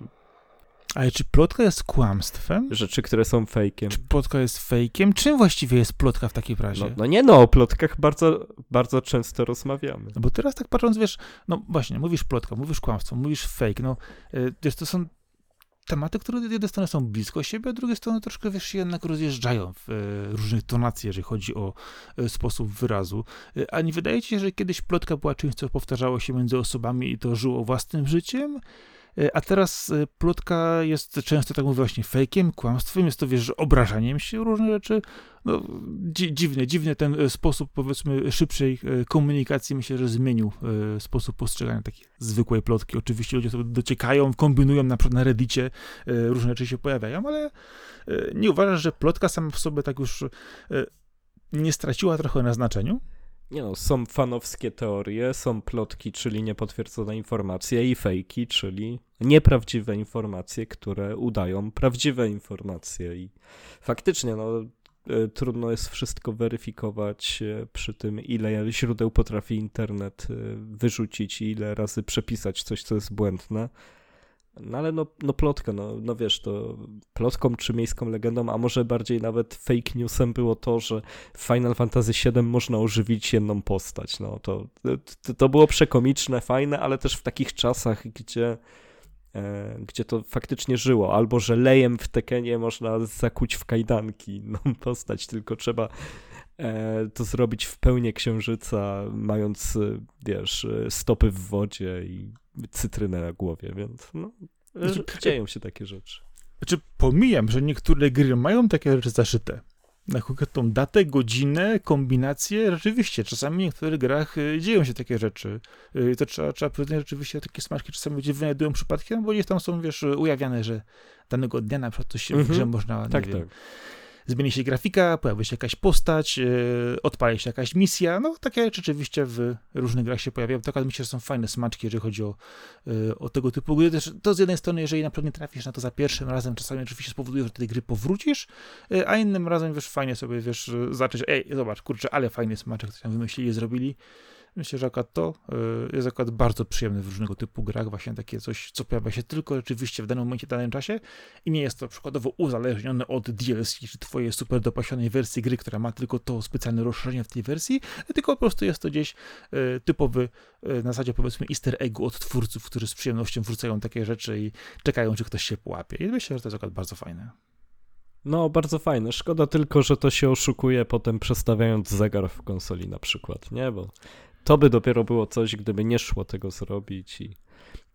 Ale czy plotka jest kłamstwem? rzeczy, które są fejkiem. Czy plotka jest fejkiem? Czym właściwie jest plotka w takim razie? No, no nie no, o plotkach bardzo, bardzo często rozmawiamy. No bo teraz tak patrząc, wiesz, no właśnie, mówisz plotka, mówisz kłamstwo, mówisz fake, no y, wiesz, to są tematy, które z jednej strony są blisko siebie, a z drugiej strony troszkę, wiesz, się jednak rozjeżdżają w e, różnych tonacjach, jeżeli chodzi o e, sposób wyrazu. A nie wydaje ci się, że kiedyś plotka była czymś, co powtarzało się między osobami i to żyło własnym życiem? E, A teraz e, plotka jest często, tak mówię, właśnie fejkiem, kłamstwem, jest to, wiesz, obrażaniem się różne rzeczy. No, dzi dziwny, dziwny ten e, sposób, powiedzmy, szybszej komunikacji, myślę, że zmienił sposób postrzegania takiej zwykłej plotki. Oczywiście ludzie sobie dociekają, kombinują, na przykład na reddicie różne rzeczy się pojawiają, ale nie uważasz, że plotka sama w sobie tak już nie straciła trochę na znaczeniu? Nie no, są fanowskie teorie, są plotki, czyli niepotwierdzone informacje i fejki, czyli nieprawdziwe informacje, które udają prawdziwe informacje i faktycznie no e, trudno jest wszystko weryfikować e, przy tym, ile źródeł potrafi internet e, wyrzucić i ile razy przepisać coś, co jest błędne. No ale no, no plotka, no, no wiesz, to plotką czy miejską legendą, a może bardziej nawet fake newsem było to, że w Final Fantasy VII można ożywić jedną postać. No to, to, to było przekomiczne, fajne, ale też w takich czasach, gdzie, e, gdzie to faktycznie żyło. Albo, że lejem w Tekenie można zakuć w kajdanki inną postać, tylko trzeba e, to zrobić w pełni księżyca, mając, wiesz, stopy w wodzie i cytrynę na głowie, więc no, Znaczy, dzieją się takie rzeczy. Znaczy, pomijam, że niektóre gry mają takie rzeczy zaszyte. Na konkretną datę, godzinę, kombinacje. Rzeczywiście, czasami w niektórych grach y, dzieją się takie rzeczy. Y, to trzeba, trzeba że rzeczywiście takie smaczki czasami ludzie wynajdują przypadkiem, bo gdzieś tam są, wiesz, ujawniane, że danego dnia na przykład coś się w Mhm. grze można, nie Tak, wiem, tak. Zmieni się grafika, pojawi się jakaś postać, yy, odpali się jakaś misja. No, takie rzeczy rzeczywiście w różnych grach się pojawiają. Tak, ale myślę, że są fajne smaczki, jeżeli chodzi o, yy, o tego typu gry. Też to z jednej strony, jeżeli na przykład nie trafisz na to za pierwszym razem, czasami oczywiście spowoduje, że do tej gry powrócisz, yy, a innym razem, wiesz, fajnie sobie, wiesz, zacząć, ej, zobacz, kurczę, ale fajny smaczek, coś tam wymyślili, zrobili. Myślę, że akurat to y, jest akurat bardzo przyjemne w różnego typu grach, właśnie takie coś, co pojawia się tylko rzeczywiście w danym momencie, w danym czasie i nie jest to przykładowo uzależnione od DLC, czy twojej super dopasionej wersji gry, która ma tylko to specjalne rozszerzenie w tej wersji, tylko po prostu jest to gdzieś y, typowy, y, na zasadzie powiedzmy easter eggu od twórców, którzy z przyjemnością wrzucają takie rzeczy i czekają, czy ktoś się połapie. I myślę, że to jest akurat bardzo fajne. No, bardzo fajne. Szkoda tylko, że to się oszukuje potem przestawiając zegar w konsoli na przykład, nie? Bo to by dopiero było coś, gdyby nie szło tego zrobić i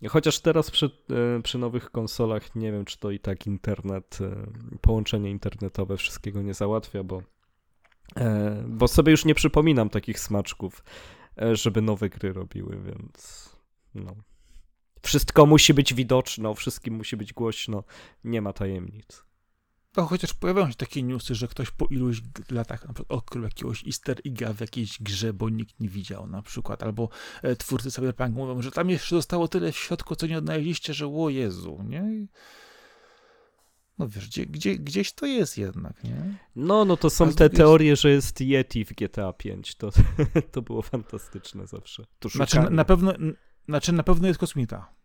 chociaż teraz przy, e, przy nowych konsolach nie wiem, czy to i tak internet, e, połączenie internetowe wszystkiego nie załatwia, bo e, bo sobie już nie przypominam takich smaczków, żeby nowe gry robiły, więc no. Wszystko musi być widoczne, o wszystkim musi być głośno, nie ma tajemnic. No, chociaż pojawiają się takie newsy, że ktoś po iluś latach na przykład odkrył jakiegoś easter egga w jakiejś grze, bo nikt nie widział na przykład, albo e, twórcy Cyberpunk mówią, że tam jeszcze zostało tyle w środku, co nie odnaleźliście, że o Jezu, nie? No wiesz, gdzie, gdzie, gdzieś to jest jednak, nie? No, no to są te teorie, że jest Yeti w GTA 5. To, to było fantastyczne zawsze. To Znaczy na, pewno... Znaczy na pewno jest kosmita.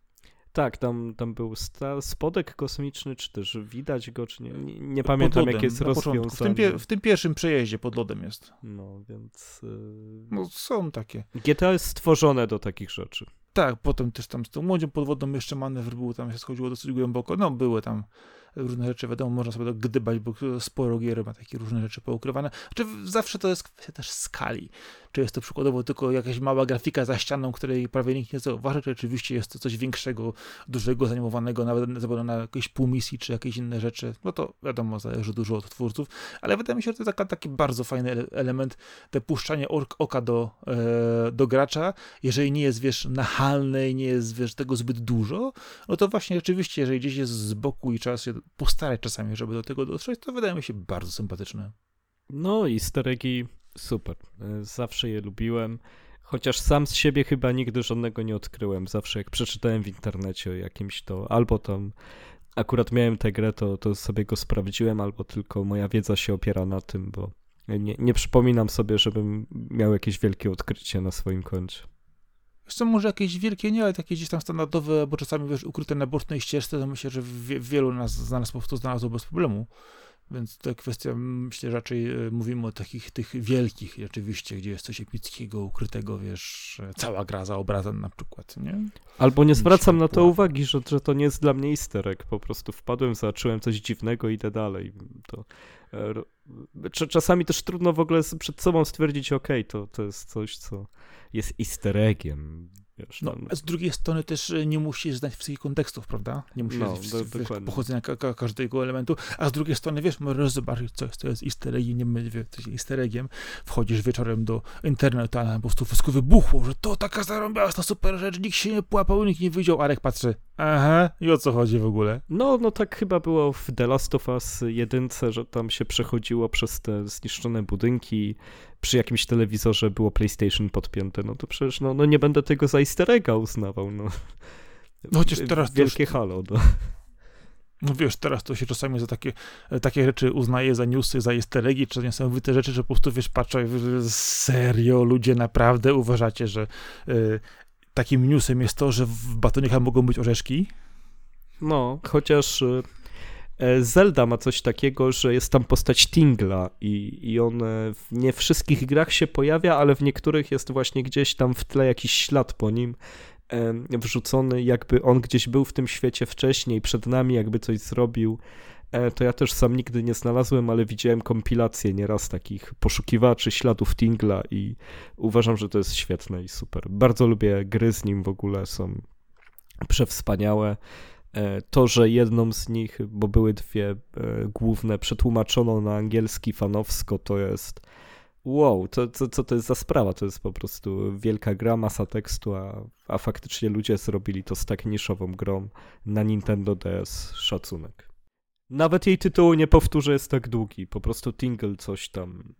Tak, tam, tam był sta, spodek kosmiczny, czy też widać go, czy nie, nie, nie pamiętam jakie jest początku. W tym, rozwiązanie. pie, w tym pierwszym przejeździe pod lodem jest. No, więc y, No są takie. GTA jest stworzone do takich rzeczy. Tak, potem też tam z tą łodzią podwodną jeszcze manewr był, tam się schodziło dosyć głęboko. No, były tam różne rzeczy, wiadomo, można sobie to gdybać, bo sporo gier ma takie różne rzeczy poukrywane. Znaczy, zawsze to jest kwestia też skali. Czy jest to przykładowo tylko jakaś mała grafika za ścianą, której prawie nikt nie zauważy, czy rzeczywiście jest to coś większego, dużego, zanimowanego, nawet nawet na jakieś półmisji, czy jakieś inne rzeczy. No to wiadomo, zależy dużo od twórców, ale wydaje mi się, że to taka, taki bardzo fajny ele- element, te puszczanie oka do, e, do gracza, jeżeli nie jest, wiesz, nachalne i nie jest, wiesz, tego zbyt dużo, no to właśnie rzeczywiście, jeżeli gdzieś jest z boku i trzeba się postarać czasami, żeby do tego dotrzeć, to wydaje mi się bardzo sympatyczne. No i steregi super. Y, Zawsze je lubiłem. Chociaż sam z siebie chyba nigdy żadnego nie odkryłem. Zawsze jak przeczytałem w internecie o jakimś to, albo tam akurat miałem tę grę, to, to sobie go sprawdziłem, albo tylko moja wiedza się opiera na tym, bo nie, nie przypominam sobie, żebym miał jakieś wielkie odkrycie na swoim koncie. Co, może jakieś wielkie nie, ale takie gdzieś tam standardowe, bo czasami, wiesz, ukryte na bocznej ścieżce, to myślę, że wie, wielu nas, z nas po prostu znalazło bez problemu. Więc to kwestia, myślę, raczej e, mówimy o takich tych wielkich rzeczywiście, gdzie jest coś epickiego, ukrytego, wiesz, cała gra za obrazem na przykład, nie? Albo nie zwracam na to uwagi, że, że to nie jest dla mnie easter egg. Po prostu wpadłem, zobaczyłem coś dziwnego i idę dalej. To, e, czasami też trudno w ogóle przed sobą stwierdzić, ok, to, to jest coś, co jest easter eggiem. Wiesz, No, tam- z drugiej strony też e, nie musisz znać wszystkich kontekstów, prawda? Nie musisz No, znać do- w- w- dokładnie. pochodzenia ka ka każdego elementu, a z drugiej strony, wiesz, możesz zobaczyć coś, co jest easter eggiem, nie będzie coś easter eggiem, wchodzisz wieczorem do internetu, a po prostu wszystko wybuchło, że to taka zarąbiasta super rzecz, nikt się nie płapał, nikt nie wiedział, Arek patrzy, aha, i o co chodzi w ogóle? No, no tak chyba było w The Last of Us jedynce, że tam się przechodziło przez te zniszczone budynki, przy jakimś telewizorze było PlayStation podpięte, no to przecież no, no nie będę tego za easter egga uznawał, no. No chociaż teraz Wielkie już- halo, no. No wiesz, teraz to się czasami za takie, e, takie rzeczy uznaje za newsy, za easter eggi, czy niesamowite rzeczy, że po prostu, wiesz, patrzę, serio, ludzie naprawdę uważacie, że y, takim newsem jest to, że w batonikach mogą być orzeszki? No, chociaż y, e, Zelda ma coś takiego, że jest tam postać Tingla i, i on e, w nie wszystkich grach się pojawia, ale w niektórych jest właśnie gdzieś tam w tle jakiś ślad po nim wrzucony, jakby on gdzieś był w tym świecie wcześniej, przed nami, jakby coś zrobił. E, To ja też sam nigdy nie znalazłem, ale widziałem kompilacje nieraz takich poszukiwaczy śladów Tingla i uważam, że to jest świetne i super. Bardzo lubię gry z nim w ogóle, są przewspaniałe. E, To, że jedną z nich, bo były dwie e, główne, przetłumaczono na angielski fanowsko, to jest wow, to, co, co to jest za sprawa? To jest po prostu wielka gra, masa tekstu, a, a faktycznie ludzie zrobili to z tak niszową grą na Nintendo DS. Szacunek. Nawet jej tytułu nie powtórzę, jest tak długi. Po prostu Tingle coś tam.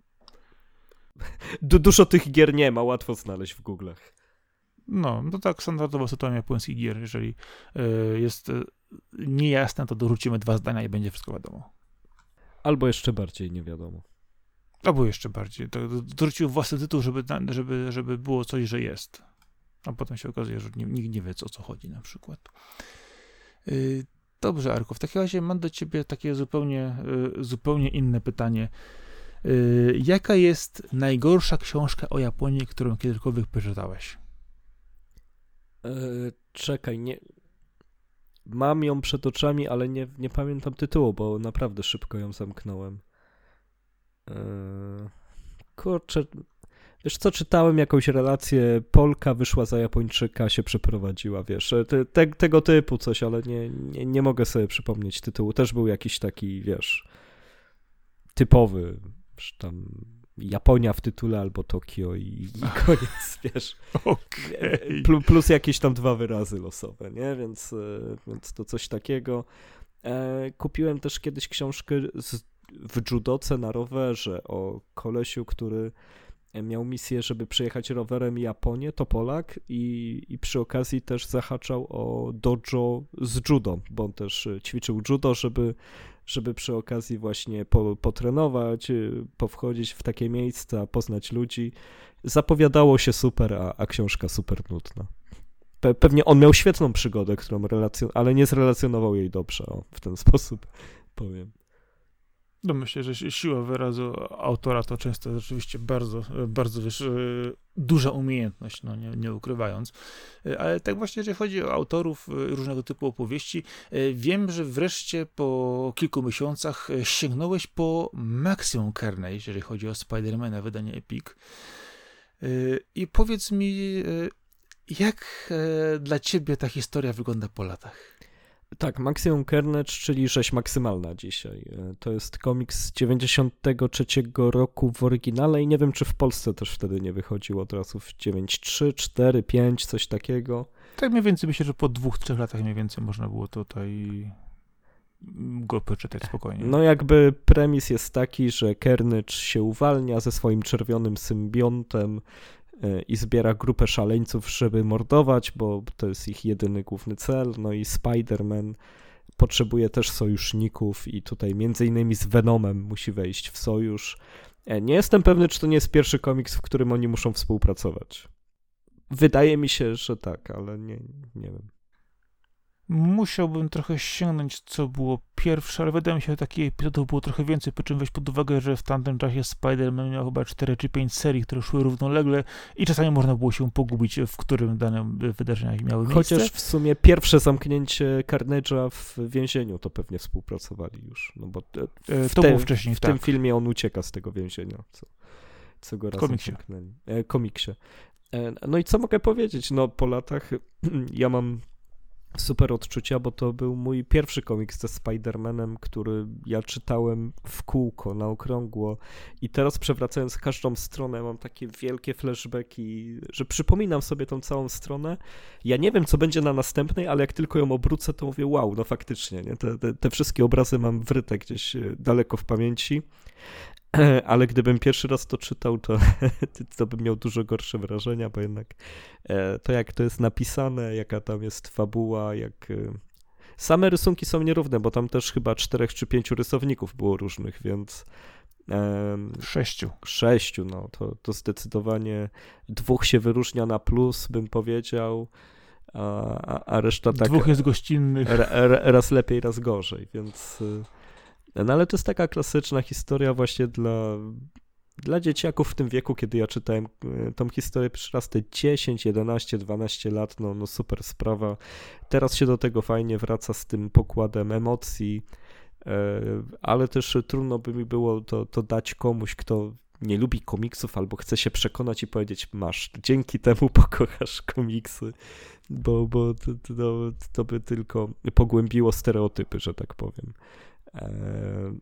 Du dużo tych gier nie ma, łatwo znaleźć w Google'ach. No, to tak standardowa sytuacja japońskich gier, jeżeli y, jest y, niejasne, to dorzucimy dwa zdania i będzie wszystko wiadomo. Albo jeszcze bardziej, nie wiadomo. Albo jeszcze bardziej, to to dorzucił własny tytuł, żeby, żeby, żeby było coś, że jest. A potem się okazuje, że nikt nie wie, co, o co chodzi na przykład. Y, Dobrze, Arku, w takim razie mam do ciebie takie zupełnie, y, zupełnie inne pytanie. Y, Jaka jest najgorsza książka o Japonii, którą kiedykolwiek przeczytałeś? E, czekaj, nie. Mam ją przed oczami, ale nie, nie pamiętam tytułu, bo naprawdę szybko ją zamknąłem. E, kurczę. Wiesz co, czytałem jakąś relację, Polka wyszła za Japończyka, się przeprowadziła, wiesz, te, te, tego typu coś, ale nie, nie, nie mogę sobie przypomnieć tytułu. Też był jakiś taki, wiesz, typowy, że tam Japonia w tytule albo Tokio i, i koniec, wiesz. Okej. Plu- Plus jakieś tam dwa wyrazy losowe, nie? Więc, e, więc to coś takiego. E, Kupiłem też kiedyś książkę z, w judoce na rowerze o kolesiu, który miał misję, żeby przejechać rowerem Japonię, to Polak i, i przy okazji też zahaczał o dojo z judo, bo on też e, ćwiczył judo, żeby, żeby przy okazji właśnie po, potrenować, e, powchodzić w takie miejsca, poznać ludzi. Zapowiadało się super, a, a książka super nudna. Pe, pewnie on miał świetną przygodę, którą relacjon- ale nie zrelacjonował jej dobrze, o, w ten sposób powiem. No myślę, że si- siła wyrazu autora to często rzeczywiście bardzo, bardzo wiesz, e, duża umiejętność, no nie, nie ukrywając. E, Ale tak właśnie, jeżeli chodzi o autorów e, różnego typu opowieści, wiem, że wreszcie po kilku miesiącach sięgnąłeś po Maximum Carnage, jeżeli chodzi o Spidermana, wydanie Epic. I powiedz mi, jak e, dla ciebie ta historia wygląda po latach? Tak, Maximum Carnage, czyli rzeź maksymalna dzisiaj. E, To jest komiks z 93 roku w oryginale i nie wiem, czy w Polsce też wtedy nie wychodził od razu w 9.3, 4, 5, coś takiego. Tak mniej więcej myślę, że po dwóch, trzech latach mniej więcej można było tutaj go przeczytać spokojnie. No jakby premis jest taki, że Carnage się uwalnia ze swoim czerwonym symbiontem i zbiera grupę szaleńców, żeby mordować, bo to jest ich jedyny główny cel. No i Spider-Man potrzebuje też sojuszników i tutaj między innymi z Venomem musi wejść w sojusz. E, Nie jestem pewny, czy to nie jest pierwszy komiks, w którym oni muszą współpracować. Wydaje mi się, że tak, ale nie, nie wiem. Musiałbym trochę sięgnąć, co było pierwsze, ale wydaje mi się, że takich epizodów było trochę więcej, po czym weź pod uwagę, że w tamtym czasie Spider-Man miał chyba 4 czy 5 serii, które szły równolegle i czasami można było się pogubić, w którym danym wydarzeniach miały miejsce. Chociaż w sumie pierwsze zamknięcie Carnage'a w więzieniu to pewnie współpracowali już, no bo e, to te, było wcześniej, w tak. tym filmie on ucieka z tego więzienia, co, co go razem komiksie. zamknęli. E, komiksie. E, no i co mogę powiedzieć? No po latach ja mam super odczucia, bo to był mój pierwszy komiks ze Spider-Manem, który ja czytałem w kółko, na okrągło i teraz przewracając każdą stronę mam takie wielkie flashbacki, że przypominam sobie tą całą stronę. Ja nie wiem, co będzie na następnej, ale jak tylko ją obrócę, to mówię wow, no faktycznie, nie? Te, te, te wszystkie obrazy mam wryte gdzieś e, daleko w pamięci. ale gdybym pierwszy raz to czytał, to, to bym miał dużo gorsze wrażenia, bo jednak e, to jak to jest napisane, jaka tam jest fabuła, jak... E, same rysunki są nierówne, bo tam też chyba czterech czy pięciu rysowników było różnych, więc... Sześciu. Sześciu, no to, to zdecydowanie dwóch się wyróżnia na plus, bym powiedział, a, a reszta tak... Dwóch jest gościnnych. raz lepiej, raz gorzej, więc... No ale to jest taka klasyczna historia właśnie dla, dla dzieciaków w tym wieku, kiedy ja czytałem e, tą historię pierwszy raz te 10, 11, 12 lat, no, no super sprawa. Teraz się do tego fajnie wraca z tym pokładem emocji, e, ale też trudno by mi było to, to dać komuś, kto nie lubi komiksów albo chce się przekonać i powiedzieć, masz, dzięki temu pokochasz komiksy, bo, bo to, to, to by tylko pogłębiło stereotypy, że tak powiem. Eee,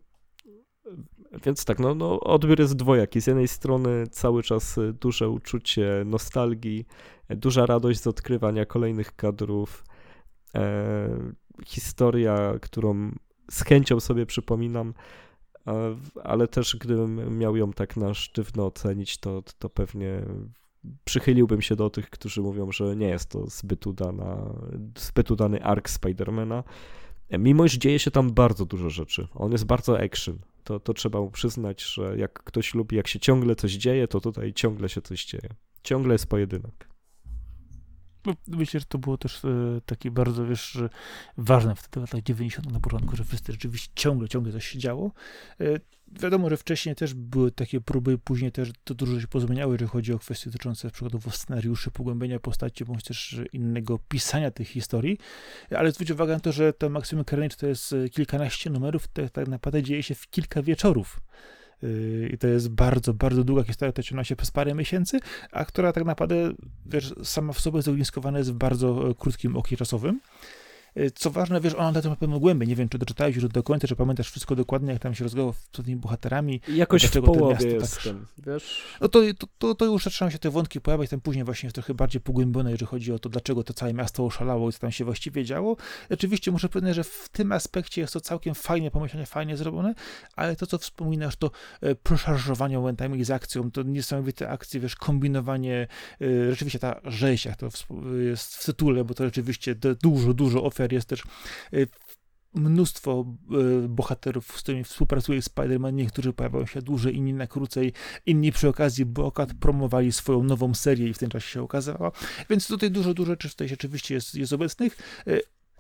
więc tak, no, no odbiór jest dwojaki. Z jednej strony cały czas duże uczucie nostalgii, duża radość z odkrywania kolejnych kadrów, e, historia, którą z chęcią sobie przypominam, e, ale też gdybym miał ją tak na sztywno ocenić, to, to pewnie przychyliłbym się do tych, którzy mówią, że nie jest to zbyt, udana, zbyt udany ark Spidermana. Mimo iż dzieje się tam bardzo dużo rzeczy. On jest bardzo action. To, to trzeba mu przyznać, że jak ktoś lubi, jak się ciągle coś dzieje, to tutaj ciągle się coś dzieje. Ciągle jest pojedynek. No, myślę, że to było też e, takie bardzo, wiesz, ważne w tych latach 90. na początku, że wszyscy rzeczywiście ciągle, ciągle coś się działo. E, wiadomo, że wcześniej też były takie próby, później też to dużo się pozmieniały, jeżeli chodzi o kwestie dotyczące przykładowo scenariuszy, pogłębienia postaci, bądź też innego pisania tych historii, ale zwróć uwagę na to, że to Maximum Carnage to jest kilkanaście numerów, to tak naprawdę dzieje się w kilka wieczorów. I to jest bardzo, bardzo długa historia, to ciągnie się przez parę miesięcy, a która tak naprawdę, wiesz, sama w sobie zogniskowana jest w bardzo e, krótkim oknie czasowym. Y, co ważne, wiesz, ona na pewno głębiej. Nie wiem, czy doczytałeś już do końca, czy pamiętasz wszystko dokładnie, jak tam się rozgało z tymi bohaterami. Jakoś w połowie jestem, tak... wiesz? No to, to, to, to, już zaczynają się te wątki pojawiać, tam później właśnie jest trochę bardziej pogłębione, jeżeli chodzi o to, dlaczego to całe miasto oszalało i co tam się właściwie działo. Oczywiście muszę powiedzieć, że w tym aspekcie jest to całkiem fajnie pomyślane, fajnie zrobione, ale to, co wspominasz, to e, przeszarżowanie momentami z akcją, to niesamowite akcje, wiesz, kombinowanie, e, rzeczywiście ta rzeź, jak to jest w tytule, bo to rzeczywiście dużo, dużo ofiar jest też y, mnóstwo y, bohaterów, z którymi współpracuje Spider-Man, niektórzy pojawiają się dłużej, inni na krócej, inni przy okazji Bokat promowali swoją nową serię i w tym czasie się okazała, więc tutaj dużo, dużo rzeczy rzeczywiście jest, jest obecnych.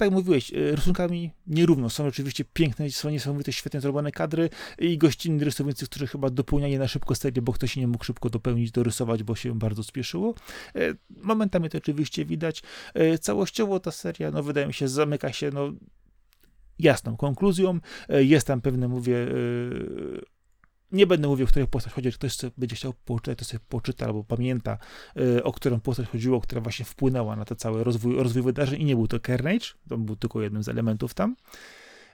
Y, tak mówiłeś, rysunkami nierówno. Są oczywiście piękne, są niesamowite, świetnie zrobione kadry i gościnni rysownicy, którzy chyba dopełniali na szybko serię, bo ktoś nie mógł szybko dopełnić, dorysować, bo się bardzo spieszyło. Momentami to oczywiście widać. Całościowo ta seria, no wydaje mi się, zamyka się, no jasną konkluzją. Jest tam pewne, mówię, nie będę mówił, o której postać chodzi, ktoś sobie będzie chciał poczytać, to sobie poczyta albo pamięta, y, o którą postać chodziło, która właśnie wpłynęła na ten cały rozwój, rozwój wydarzeń i nie był to Carnage, to był tylko jednym z elementów tam,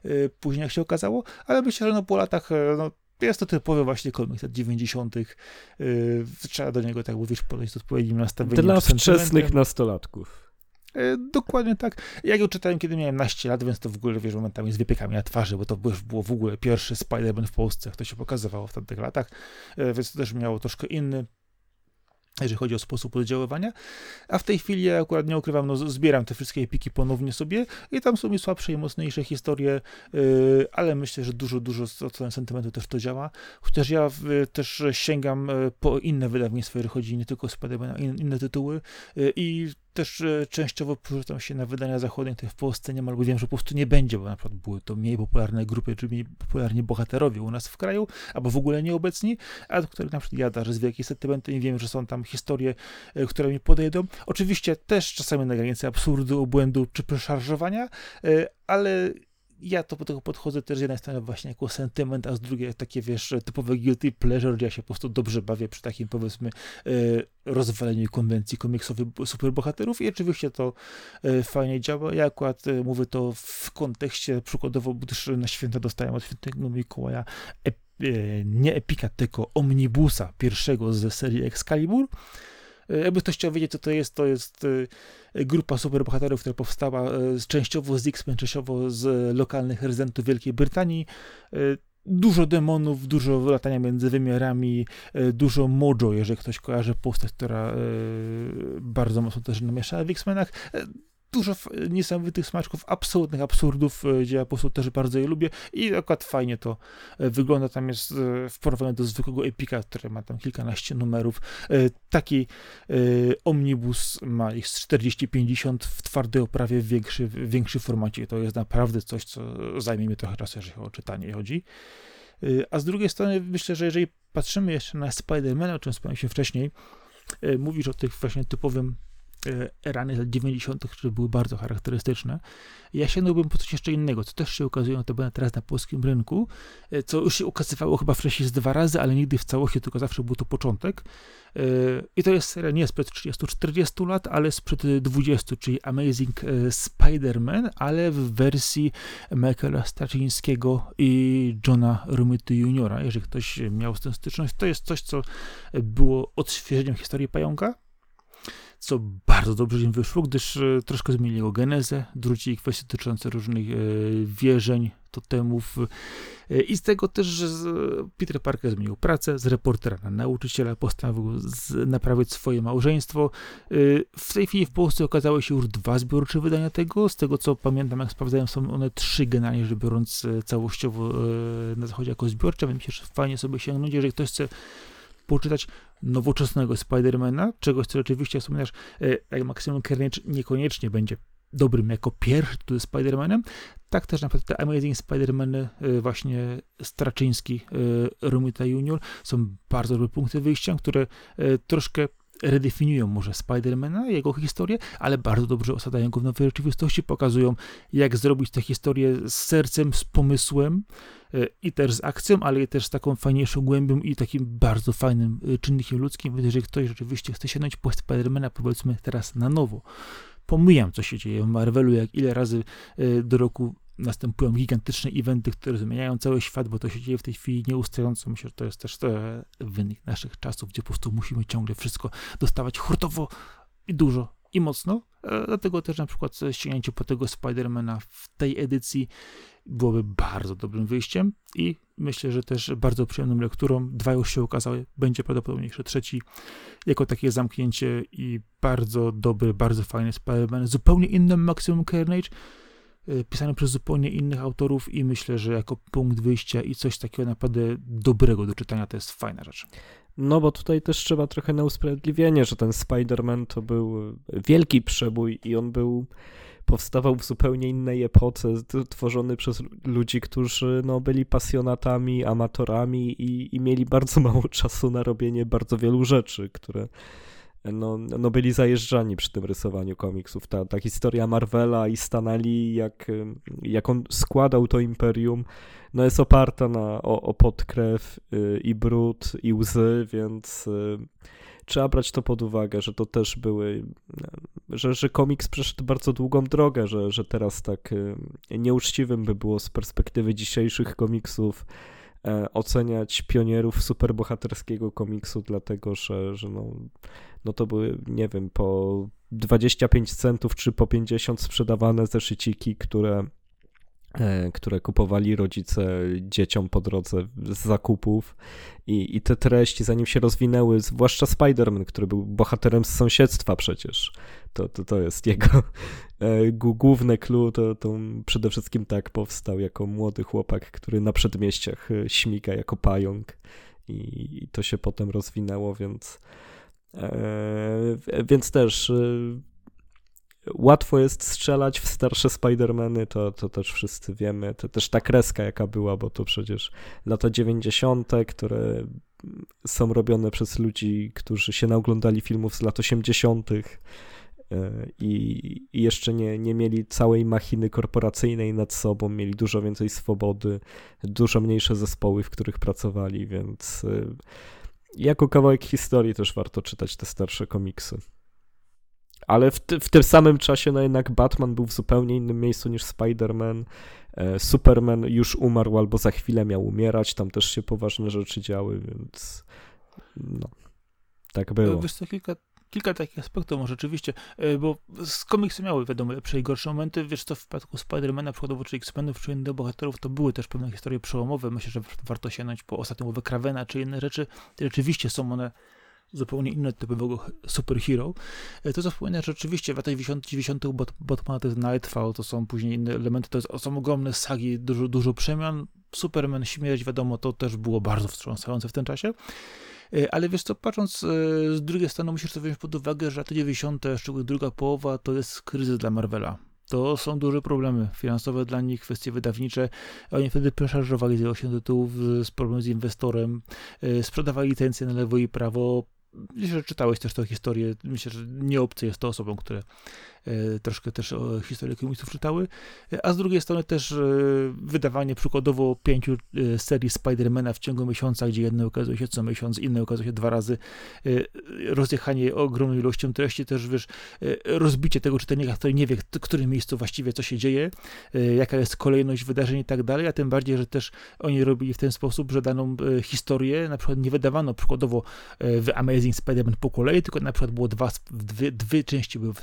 y, później jak się okazało, ale myślę, że no po latach, y, no, jest to typowy właśnie komiks lat 90. Yy, trzeba do niego, tak mówisz, podejść z odpowiednim nastawieniem. Dla wczesnych nastolatków. E, dokładnie tak. Jak ją czytałem, kiedy miałem naście lat, więc to w ogóle, wiesz, momentami z wypiekami na twarzy, bo to było w ogóle pierwszy Spider-Man w Polsce, jak to się pokazywało w tamtych latach, e, więc to też miało troszkę inny jeżeli chodzi o sposób oddziaływania, a w tej chwili ja akurat nie ukrywam, no zbieram te wszystkie epiki ponownie sobie i tam są mi słabsze i mocniejsze historie, yy, ale myślę, że dużo, dużo od sentymentu też to działa, chociaż ja też sięgam po inne wydawnictwa, jeżeli chodzi nie tylko o Spider-Man, in, inne tytuły i też e, częściowo przerzucam się na wydania zachodnie, które w Polsce nie ma, wiem, że po prostu nie będzie, bo na przykład były to mniej popularne grupy, czy mniej popularni bohaterowie u nas w kraju, albo w ogóle nieobecni, a do których na przykład ja darzę z wielkim sentymentem i wiem, że są tam historie, e, które mi podejdą. Oczywiście też czasami na granicy absurdu, obłędu czy przeszarżowania, e, ale ja to do tego podchodzę też z jednej strony właśnie jako sentyment, a z drugiej takie, wiesz, typowe guilty pleasure, gdzie ja się po prostu dobrze bawię przy takim, powiedzmy, e, rozwaleniu konwencji komiksowych superbohaterów i oczywiście to e, fajnie działa. Ja akurat e, mówię to w kontekście, przykładowo, gdyż na święta dostałem od świętego Mikołaja nie Epika, tylko Omnibusa, pierwszego z serii Excalibur, jakby ktoś chciał wiedzieć, co to jest, to jest e, grupa superbohaterów, która powstała e, częściowo z X-Men, częściowo z lokalnych rezydentów Wielkiej Brytanii. Dużo demonów, dużo latania między wymiarami, dużo mojo, jeżeli ktoś kojarzy postać, która bardzo mocno też namieszała w X-Menach dużo niesamowitych smaczków, absolutnych absurdów, e, gdzie ja po prostu też bardzo je lubię i akurat fajnie to e, wygląda. Tam jest e, w porównaniu do zwykłego Epika, który ma tam kilkanaście numerów. Taki omnibus ma ich z 40-50 w twardej oprawie w większy, większy formacie. To jest naprawdę coś, co zajmie mi trochę czasu, jeżeli o czytanie chodzi. A z drugiej strony myślę, że jeżeli patrzymy jeszcze na Spider-Man, o czym wspomniałem wcześniej, mówisz o tych właśnie typowym E, rany lat 90., które były bardzo charakterystyczne. Ja sięgnąłbym po coś jeszcze innego, co też się ukazuje było teraz na polskim rynku, e, co już się ukazywało chyba wcześniej z dwa razy, ale nigdy w całości, tylko zawsze był to początek. E, I to jest seria nie sprzed 30-40 lat, ale sprzed 20, czyli Amazing Spider-Man, ale w wersji Michaela Straczyńskiego i Johna Romita Jr. Jeżeli ktoś miał z tym styczność, to jest coś, co było odświeżeniem historii pająka co bardzo dobrze im wyszło, gdyż e, troszkę zmienili jego genezę, dorzucili kwestie dotyczące różnych e, wierzeń, totemów e, i z tego też, że Peter Parker zmienił pracę z reportera na nauczyciela, postanowił naprawić swoje małżeństwo. W tej chwili w Polsce okazały się już dwa zbiorcze wydania tego, z tego co pamiętam, jak sprawdzają, są one trzy generalnie, rzecz biorąc całościowo na zachodzie jako zbiorcze, więc myślę, że fajnie sobie sięgnąć, jeżeli ktoś chce poczytać nowoczesnego Spidermana, czegoś, co oczywiście wspominasz, e, jak Maximum Carnage niekoniecznie będzie dobrym jako pierwszy tutaj Spider-Manem, tak też na przykład te Amazing Spider-Many e, właśnie Straczyński, e, Romita Junior są bardzo dobre punkty wyjścia, które troszkę redefiniują może Spidermana, jego historię, ale bardzo dobrze osadają go w nowej rzeczywistości, pokazują jak zrobić tę historię z sercem, z pomysłem e, i też z akcją, ale też z taką fajniejszą głębią i takim bardzo fajnym e, czynnikiem ludzkim, więc jeżeli ktoś rzeczywiście chce sięgnąć po Spidermana, powiedzmy teraz na nowo, pomijam co się dzieje w Marvelu, jak ile razy e, do roku następują gigantyczne eventy, które zmieniają cały świat, bo to się dzieje w tej chwili nieustająco. Myślę, że to jest też wynik naszych czasów, gdzie po prostu musimy ciągle wszystko dostawać hurtowo i dużo i mocno. E, dlatego też na przykład sięgnięcie po tego Spidermana w tej edycji byłoby bardzo dobrym wyjściem i myślę, że też bardzo przyjemną lekturą. Dwa już się ukazały, będzie prawdopodobnie jeszcze trzeci, jako takie zamknięcie i bardzo dobry, bardzo fajny Spider-Man, zupełnie innym Maximum Carnage, pisane przez zupełnie innych autorów i myślę, że jako punkt wyjścia i coś takiego naprawdę dobrego do czytania to jest fajna rzecz. No bo tutaj też trzeba trochę na usprawiedliwienie, że ten Spider-Man to był wielki przebój i on był powstawał w zupełnie innej epoce, tworzony przez ludzi, którzy no, byli pasjonatami, amatorami i, i mieli bardzo mało czasu na robienie bardzo wielu rzeczy, które no, no byli zajeżdżani przy tym rysowaniu komiksów. Ta, ta historia Marvela i Stanley, jak, jak on składał to imperium, no jest oparta na, o, o podkrew y, i brud i łzy, więc y, trzeba brać to pod uwagę, że to też były, że, że komiks przeszedł bardzo długą drogę, że, że teraz tak y, nieuczciwym by było z perspektywy dzisiejszych komiksów e, oceniać pionierów superbohaterskiego komiksu, dlatego że, że no, no to były, nie wiem, po 25 centów czy po 50 sprzedawane zeszyciki, które e, które kupowali rodzice dzieciom po drodze z zakupów. I, i te treści zanim się rozwinęły, zwłaszcza Spider-Man, który był bohaterem z sąsiedztwa przecież, to, to, to jest jego e, główne clue, to, to przede wszystkim tak powstał jako młody chłopak, który na przedmieściach e, śmiga jako pająk. I, to się potem rozwinęło, więc więc też e, łatwo jest strzelać w starsze Spider-Many, to, to też wszyscy wiemy. To też ta kreska, jaka była, bo to przecież lata 90., które są robione przez ludzi, którzy się naoglądali filmów z lat 80. E, I, i jeszcze nie, nie mieli całej machiny korporacyjnej nad sobą, mieli dużo więcej swobody, dużo mniejsze zespoły, w których pracowali, więc e, jako kawałek historii też warto czytać te starsze komiksy. Ale w, w tym samym czasie, no jednak Batman był w zupełnie innym miejscu niż Spider-Man. E, Superman już umarł albo za chwilę miał umierać, tam też się poważne rzeczy działy, więc no, tak było. Wiesz co, kilka, kilka takich aspektów rzeczywiście, e, bo z komiksy miały wiadomo lepsze i gorsze momenty, wiesz co, w przypadku Spidermana przykładowo, czy X-Menów, czy innych bohaterów, to były też pewne historie przełomowe, myślę, że warto sięgnąć po ostatnią łowę Kravena, czy inne rzeczy, rzeczywiście są one zupełnie inne typowego superhero. E, to, co wspomniałem, że rzeczywiście w latach 90. Batman to jest Nightfall, to są później inne elementy, to są ogromne sagi, dużo, dużo przemian. Superman, śmierć, wiadomo, to też było bardzo wstrząsające w tym czasie. E, ale wiesz co, patrząc e, z drugiej strony, musisz sobie wziąć pod uwagę, że lata 90., szczególnie druga połowa, to jest kryzys dla Marvela. To są duże problemy finansowe dla nich, kwestie wydawnicze. Oni wtedy przeszarżowali z 8 tytułów, z problemem z inwestorem, sprzedawali licencje na lewo i prawo, Myślę, że czytałeś też tę historię. Myślę, że nie obcy jest to osobom, które E, troszkę też o historię komiksów czytały, e, a z drugiej strony też e, wydawanie przykładowo pięciu serii Spidermana w ciągu miesiąca, gdzie jedne okazuje się co miesiąc, inne okazuje się dwa razy, rozjechanie ogromną ilością treści, też wiesz, rozbicie tego czytelnika, który nie wie, w którym miejscu właściwie co się dzieje, jaka jest kolejność wydarzeń i tak dalej, a tym bardziej, że też oni robili w ten sposób, że daną historię na przykład nie wydawano przykładowo w Amazing Spider-Man po kolei, tylko na przykład było dwa, dwie, dwie części były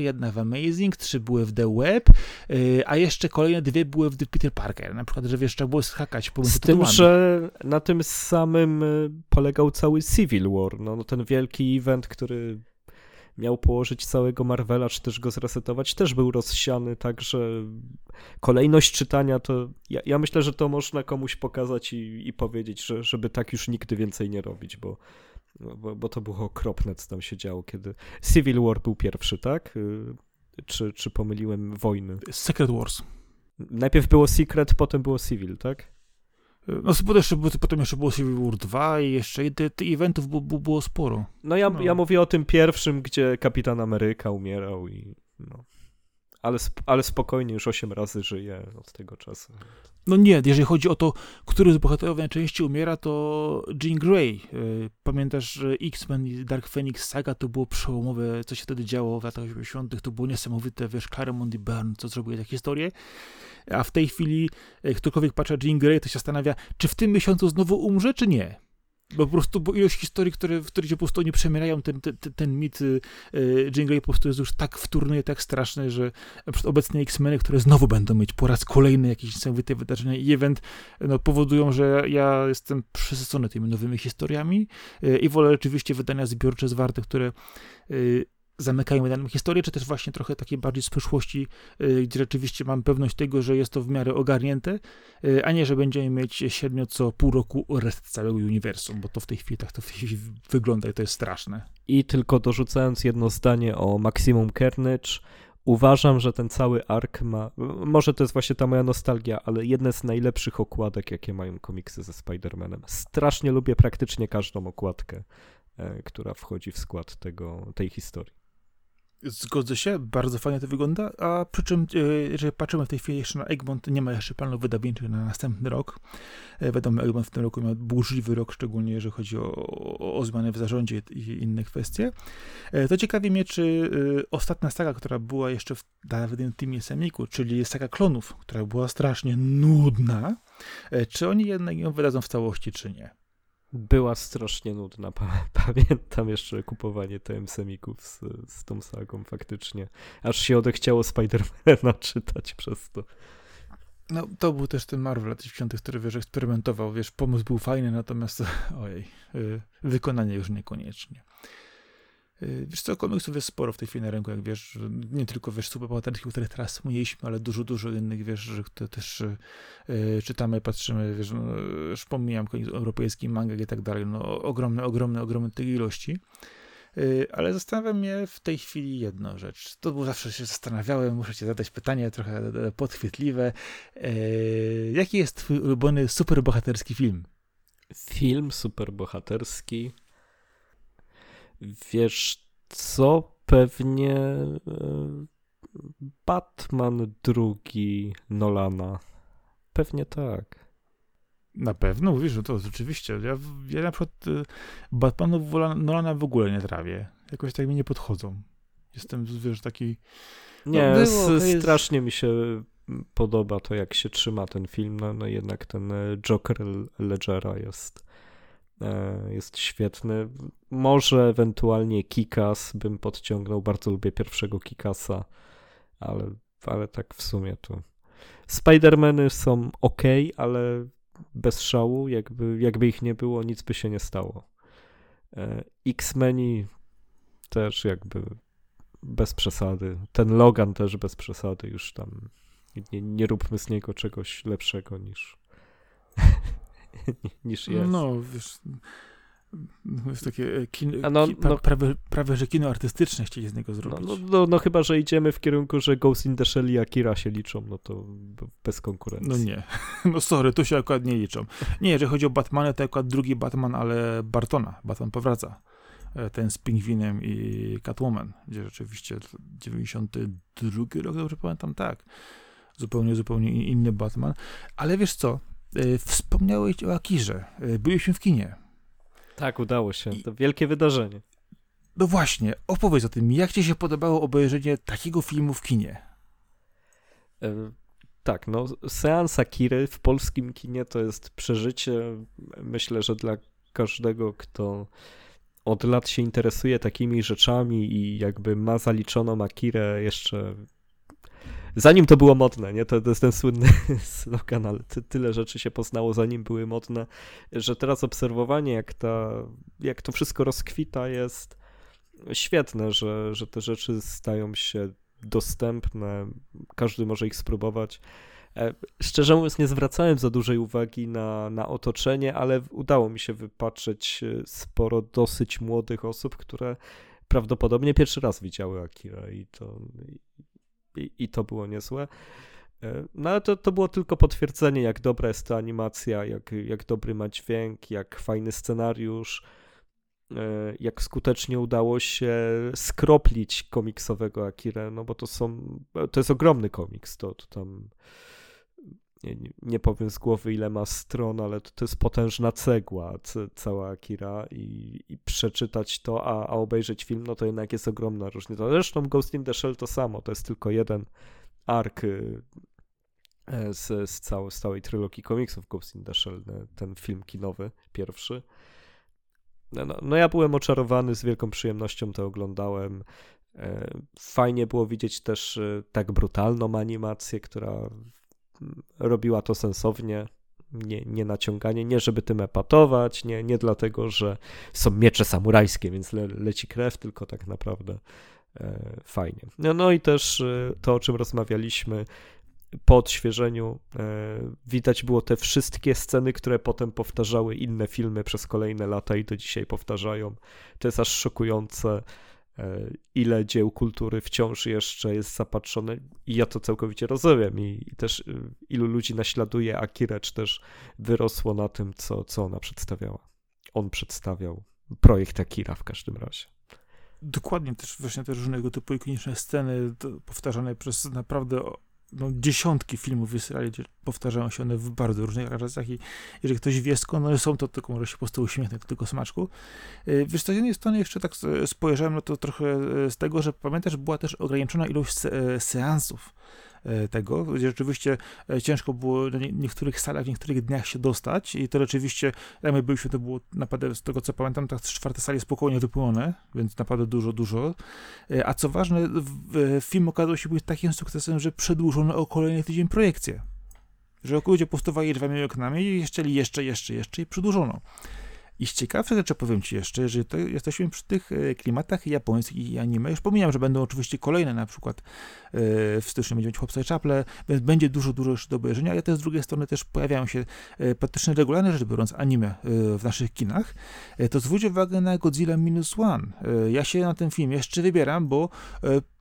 jedna w Amazing, trzy były w The Web, y, a jeszcze kolejne dwie były w The Peter Parker. Na przykład, że wiesz, trzeba było skakać pomiędzy Z tym, tytułami. że na tym samym y, polegał cały Civil War, no, no ten wielki event, który miał położyć całego Marvela, czy też go zresetować, też był rozsiany, także kolejność czytania to, ja, ja myślę, że to można komuś pokazać i, i powiedzieć, że, żeby tak już nigdy więcej nie robić, bo bo, bo to było okropne, co tam się działo, kiedy Civil War był pierwszy, tak? Y, czy, czy pomyliłem wojny? Secret Wars. Najpierw było Secret, potem było Civil, tak? No potem jeszcze, potem jeszcze było Civil War 2 i jeszcze tych eventów było, było sporo. No ja, no ja mówię o tym pierwszym, gdzie Kapitan Ameryka umierał i no. Ale, ale spokojnie, już 8 razy żyje od tego czasu. No nie, jeżeli chodzi o to, który z bohaterów najczęściej umiera, to Jean Grey. E, pamiętasz, że X-Men i Dark Phoenix saga to było przełomowe, co się wtedy działo w latach 80., to było niesamowite, wiesz, Claremont i Byrne, co zrobiły tę historię. A w tej chwili, jak ktokolwiek patrzy na Jean Grey, to się zastanawia, czy w tym miesiącu znowu umrze, czy nie. Bo po prostu bo ilość historii, które, w których się po prostu nie przemierają, ten, ten, ten mit y, Jean Grey po prostu jest już tak wtórny, tak straszny, że obecne X-Meny, które znowu będą mieć po raz kolejny jakieś niesamowite wydarzenia i event, no, powodują, że ja jestem przesycony tymi nowymi historiami y, i wolę rzeczywiście wydania zbiorcze, zwarte, które y, zamykają daną historię, czy też właśnie trochę takiej bardziej z przyszłości, y, gdzie rzeczywiście mam pewność tego, że jest to w miarę ogarnięte, y, a nie, że będziemy mieć średnio co pół roku rest całego uniwersum, bo to w tej chwili tak to w tej chwili wygląda i to jest straszne. I tylko dorzucając jedno zdanie o Maximum Carnage, uważam, że ten cały ark ma, może to jest właśnie ta moja nostalgia, ale jedne z najlepszych okładek, jakie mają komiksy ze Spider-Manem. Strasznie lubię praktycznie każdą okładkę, e, która wchodzi w skład tego, tej historii. Zgodzę się, bardzo fajnie to wygląda, a przy czym, e, jeżeli patrzymy w tej chwili jeszcze na Egmont, nie ma jeszcze planów wydawniczych na następny rok. E, wiadomo, Egmont w tym roku miał burzliwy rok, szczególnie jeżeli chodzi o, o, o zmiany w zarządzie i inne kwestie. E, to ciekawi mnie, czy ostatnia saga, która była jeszcze w dawnym teamie Semiku, czyli saga klonów, która była strasznie nudna, czy oni jednak ją wydadzą w całości, czy nie była strasznie nudna. Pamiętam jeszcze kupowanie TM Semików z, z tą sagą faktycznie. Aż się odechciało Spidermana czytać przez to. No, to był też ten Marvel lat 90., który, wiesz, eksperymentował, wiesz, pomysł był fajny, natomiast, ojej, y, wykonanie już niekoniecznie. Y, wiesz co, komiksów jest sporo w tej chwili na rynku, jak wiesz, nie tylko, wiesz, superbohaterskich, których teraz mieliśmy, ale dużo, dużo innych, wiesz, że to też y, czytamy, patrzymy, wiesz, no, już pomijam komiks europejski, manga i tak dalej, no ogromne, ogromne, ogromne tej ilości. Y, ale zastanawia mnie w tej chwili jedną rzecz. To było zawsze się zastanawiałem, muszę ci zadać pytanie trochę e, podchwytliwe. Y, jaki jest twój ulubiony superbohaterski film? Film superbohaterski. Wiesz co? Pewnie e, Batman drugi Nolana. Pewnie tak. Na pewno, mówisz, no to rzeczywiście. Ja, ja na przykład y, Batmanów Nolana w ogóle nie trawię. Jakoś tak mi nie podchodzą. Jestem, wiesz, taki... Nie, no było, strasznie jest... mi się podoba to, jak się trzyma ten film. No, no jednak ten e, Joker Ledgera jest, e, jest świetny. Może ewentualnie Kikas bym podciągnął. Bardzo lubię pierwszego Kikasa, ale, ale tak w sumie to... Spidermany są ok, ale bez szału, jakby, jakby ich nie było, nic by się nie stało. E, X-Meni też jakby bez przesady. Ten Logan też bez przesady, już tam nie, nie róbmy z niego czegoś lepszego niż, niż jest. No, wiesz, jest takie e, kino, no, no, prawie, prawie, że kino artystyczne chcieli z niego no, zrobić. No, no, no, chyba, że idziemy w kierunku, że Ghost in the Shell i Akira się liczą, no to bez konkurencji. No nie. No sorry, tu się akurat nie liczą. Nie, jeżeli chodzi o Batmana, to akurat drugi Batman, ale Bartona. Batman powraca. E, ten z Pingwinem i Catwoman, gdzie rzeczywiście 92 rok, dobrze pamiętam, tak. Zupełnie, zupełnie inny Batman. Ale wiesz co? E, wspomniałeś o Akirze. Byliśmy w kinie tak, udało się. To wielkie wydarzenie. No właśnie, opowiedz o tym. Jak ci się podobało obejrzenie takiego filmu w kinie? E, tak, no seans Akiry w polskim kinie to jest przeżycie, myślę, że dla każdego, kto od lat się interesuje takimi rzeczami i jakby ma zaliczoną Akirę jeszcze zanim to było modne, nie? To, to jest ten słynny slogan, ale ty, tyle rzeczy się poznało, zanim były modne, że teraz obserwowanie, jak, ta, jak to wszystko rozkwita, jest świetne, że, że te rzeczy stają się dostępne, każdy może ich spróbować. E, szczerze mówiąc, nie zwracałem za dużej uwagi na, na otoczenie, ale udało mi się wypatrzeć e, sporo dosyć młodych osób, które prawdopodobnie pierwszy raz widziały Akira i to i, to było niezłe. E, no ale to, to było tylko potwierdzenie, jak dobra jest ta animacja, jak, jak dobry ma dźwięk, jak fajny scenariusz, e, jak skutecznie udało się skroplić komiksowego Akira, no bo to są, to jest ogromny komiks, to, to tam nie, nie, powiem z głowy ile ma stron, ale to, to jest potężna cegła cała Akira i, i przeczytać to, a, a obejrzeć film, no to jednak jest ogromna różnica. Zresztą Ghost in the Shell to samo, to jest tylko jeden ark y, e, z, z, całej, z trylogii komiksów Ghost in the Shell, ten film kinowy, pierwszy. No, no, no ja byłem oczarowany, z wielką przyjemnością to oglądałem. E, fajnie było widzieć też tak brutalną animację, która robiła to sensownie, nie, nie naciąganie, nie żeby tym epatować, nie, nie dlatego, że są miecze samurajskie, więc le, leci krew, tylko tak naprawdę e, fajnie. No, no i też e, to, o czym rozmawialiśmy, po odświeżeniu e, widać było te wszystkie sceny, które potem powtarzały inne filmy przez kolejne lata i do dzisiaj powtarzają. To jest aż szokujące. E, ile dzieł kultury wciąż jeszcze jest zapatrzone i ja to całkowicie rozumiem i, też y, ilu ludzi naśladuje Akirę, czy też wyrosło na tym, co, co ona przedstawiała. On przedstawiał projekt Akira w każdym razie. Dokładnie, też właśnie te różnego typu ikoniczne sceny powtarzane przez naprawdę no, dziesiątki filmów w Izraeli, gdzie powtarzają się one w bardzo różnych relacjach i jeżeli ktoś wie skąd one są, to tylko może się po prostu uśmiechnąć do tego smaczku. Y, wiesz, z jednej strony jeszcze tak spojrzałem na to trochę y, z tego, że pamiętasz, była też ograniczona ilość se seansów tego, gdzie rzeczywiście e, ciężko było na niektórych salach, w niektórych dniach się dostać i to rzeczywiście, jak my byliśmy, to było naprawdę, z tego co pamiętam, tak czwarte sali spokojnie wypełnione, więc naprawdę dużo, dużo. E, a co ważne, film okazał się być takim sukcesem, że przedłużono o kolejny tydzień projekcję. Że ludzie powstawali dwoma oknami i jeszcze, jeszcze, jeszcze, jeszcze i przedłużono. I z ciekawszych rzeczy powiem Ci jeszcze, że to jesteśmy przy tych e, klimatach japońskich i anime. Już pomijam, że będą oczywiście kolejne, na przykład e, w styczniu będzie mieć i Chaple, więc będzie dużo, dużo jeszcze do obejrzenia, ale też z drugiej strony też pojawiają się e, praktycznie regularne rzecz biorąc anime w naszych kinach. To zwróć uwagę na Godzilla Minus One. Ja się na ten film jeszcze wybieram, bo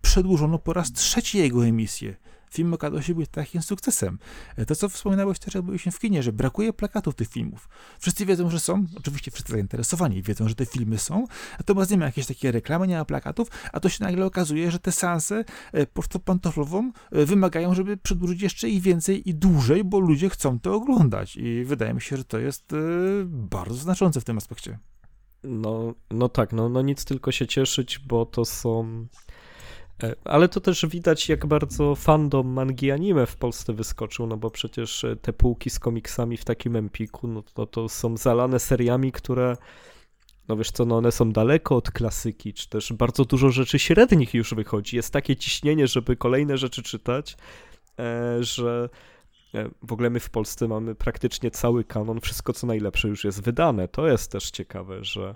przedłużono po raz trzeci jego emisję film okazał się być takim sukcesem. E, to, co wspominałeś też, jak byliśmy w kinie, że brakuje plakatów tych filmów. Wszyscy wiedzą, że są, oczywiście wszyscy zainteresowani wiedzą, że te filmy są, natomiast nie ma jakieś takie reklamy, nie ma plakatów, a to się nagle okazuje, że te seanse e, pantoflową e, wymagają, żeby przedłużyć jeszcze i więcej i dłużej, bo ludzie chcą to oglądać i wydaje mi się, że to jest bardzo znaczące w tym aspekcie. No, no tak, no, no nic tylko się cieszyć, bo to są ale to też widać, jak bardzo fandom mangi anime w Polsce wyskoczył, no bo przecież e, te półki z komiksami w takim empiku, no to, to są zalane seriami, które, no wiesz co, no one są daleko od klasyki, czy też bardzo dużo rzeczy średnich już wychodzi. Jest takie ciśnienie, żeby kolejne rzeczy czytać, e, że w ogóle my w Polsce mamy praktycznie cały kanon, wszystko co najlepsze już jest wydane. To jest też ciekawe, że E,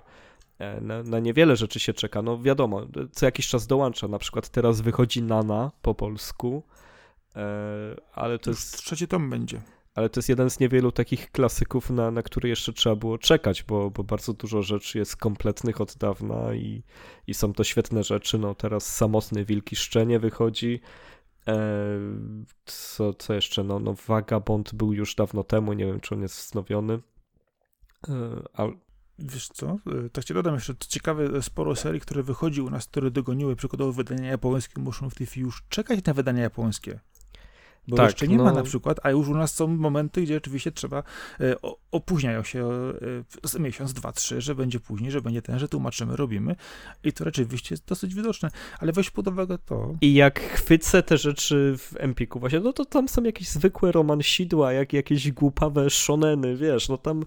na, na, niewiele rzeczy się czeka. No wiadomo, co jakiś czas dołącza. Na przykład teraz wychodzi Nana po polsku, e, ale to jest. Trzeci tom będzie. Ale to jest jeden z niewielu takich klasyków, na, na który jeszcze trzeba było czekać, bo, bo bardzo dużo rzeczy jest kompletnych od dawna i, i są to świetne rzeczy. No teraz Samotny Wilki Szczenie wychodzi. E, co, co jeszcze? No, no Vagabond był już dawno temu, nie wiem czy on jest wznowiony. Wiesz co, e, tak ci dodam jeszcze, ciekawe, sporo serii, które wychodzi u nas, które dogoniły przykładowo wydania japońskie, muszą w tej chwili już czekać na wydania japońskie. Bo tak, jeszcze nie no... ma na przykład, a już u nas są momenty, gdzie oczywiście trzeba, e, opóźniają się e, miesiąc, dwa, trzy, że będzie później, że będzie ten, że tłumaczymy, robimy. I to rzeczywiście jest dosyć widoczne, ale weź pod uwagę to. I jak chwycę te rzeczy w Empiku właśnie, no to tam są jakieś zwykłe romansidła, jak jakieś głupawe shoneny, wiesz, no tam e,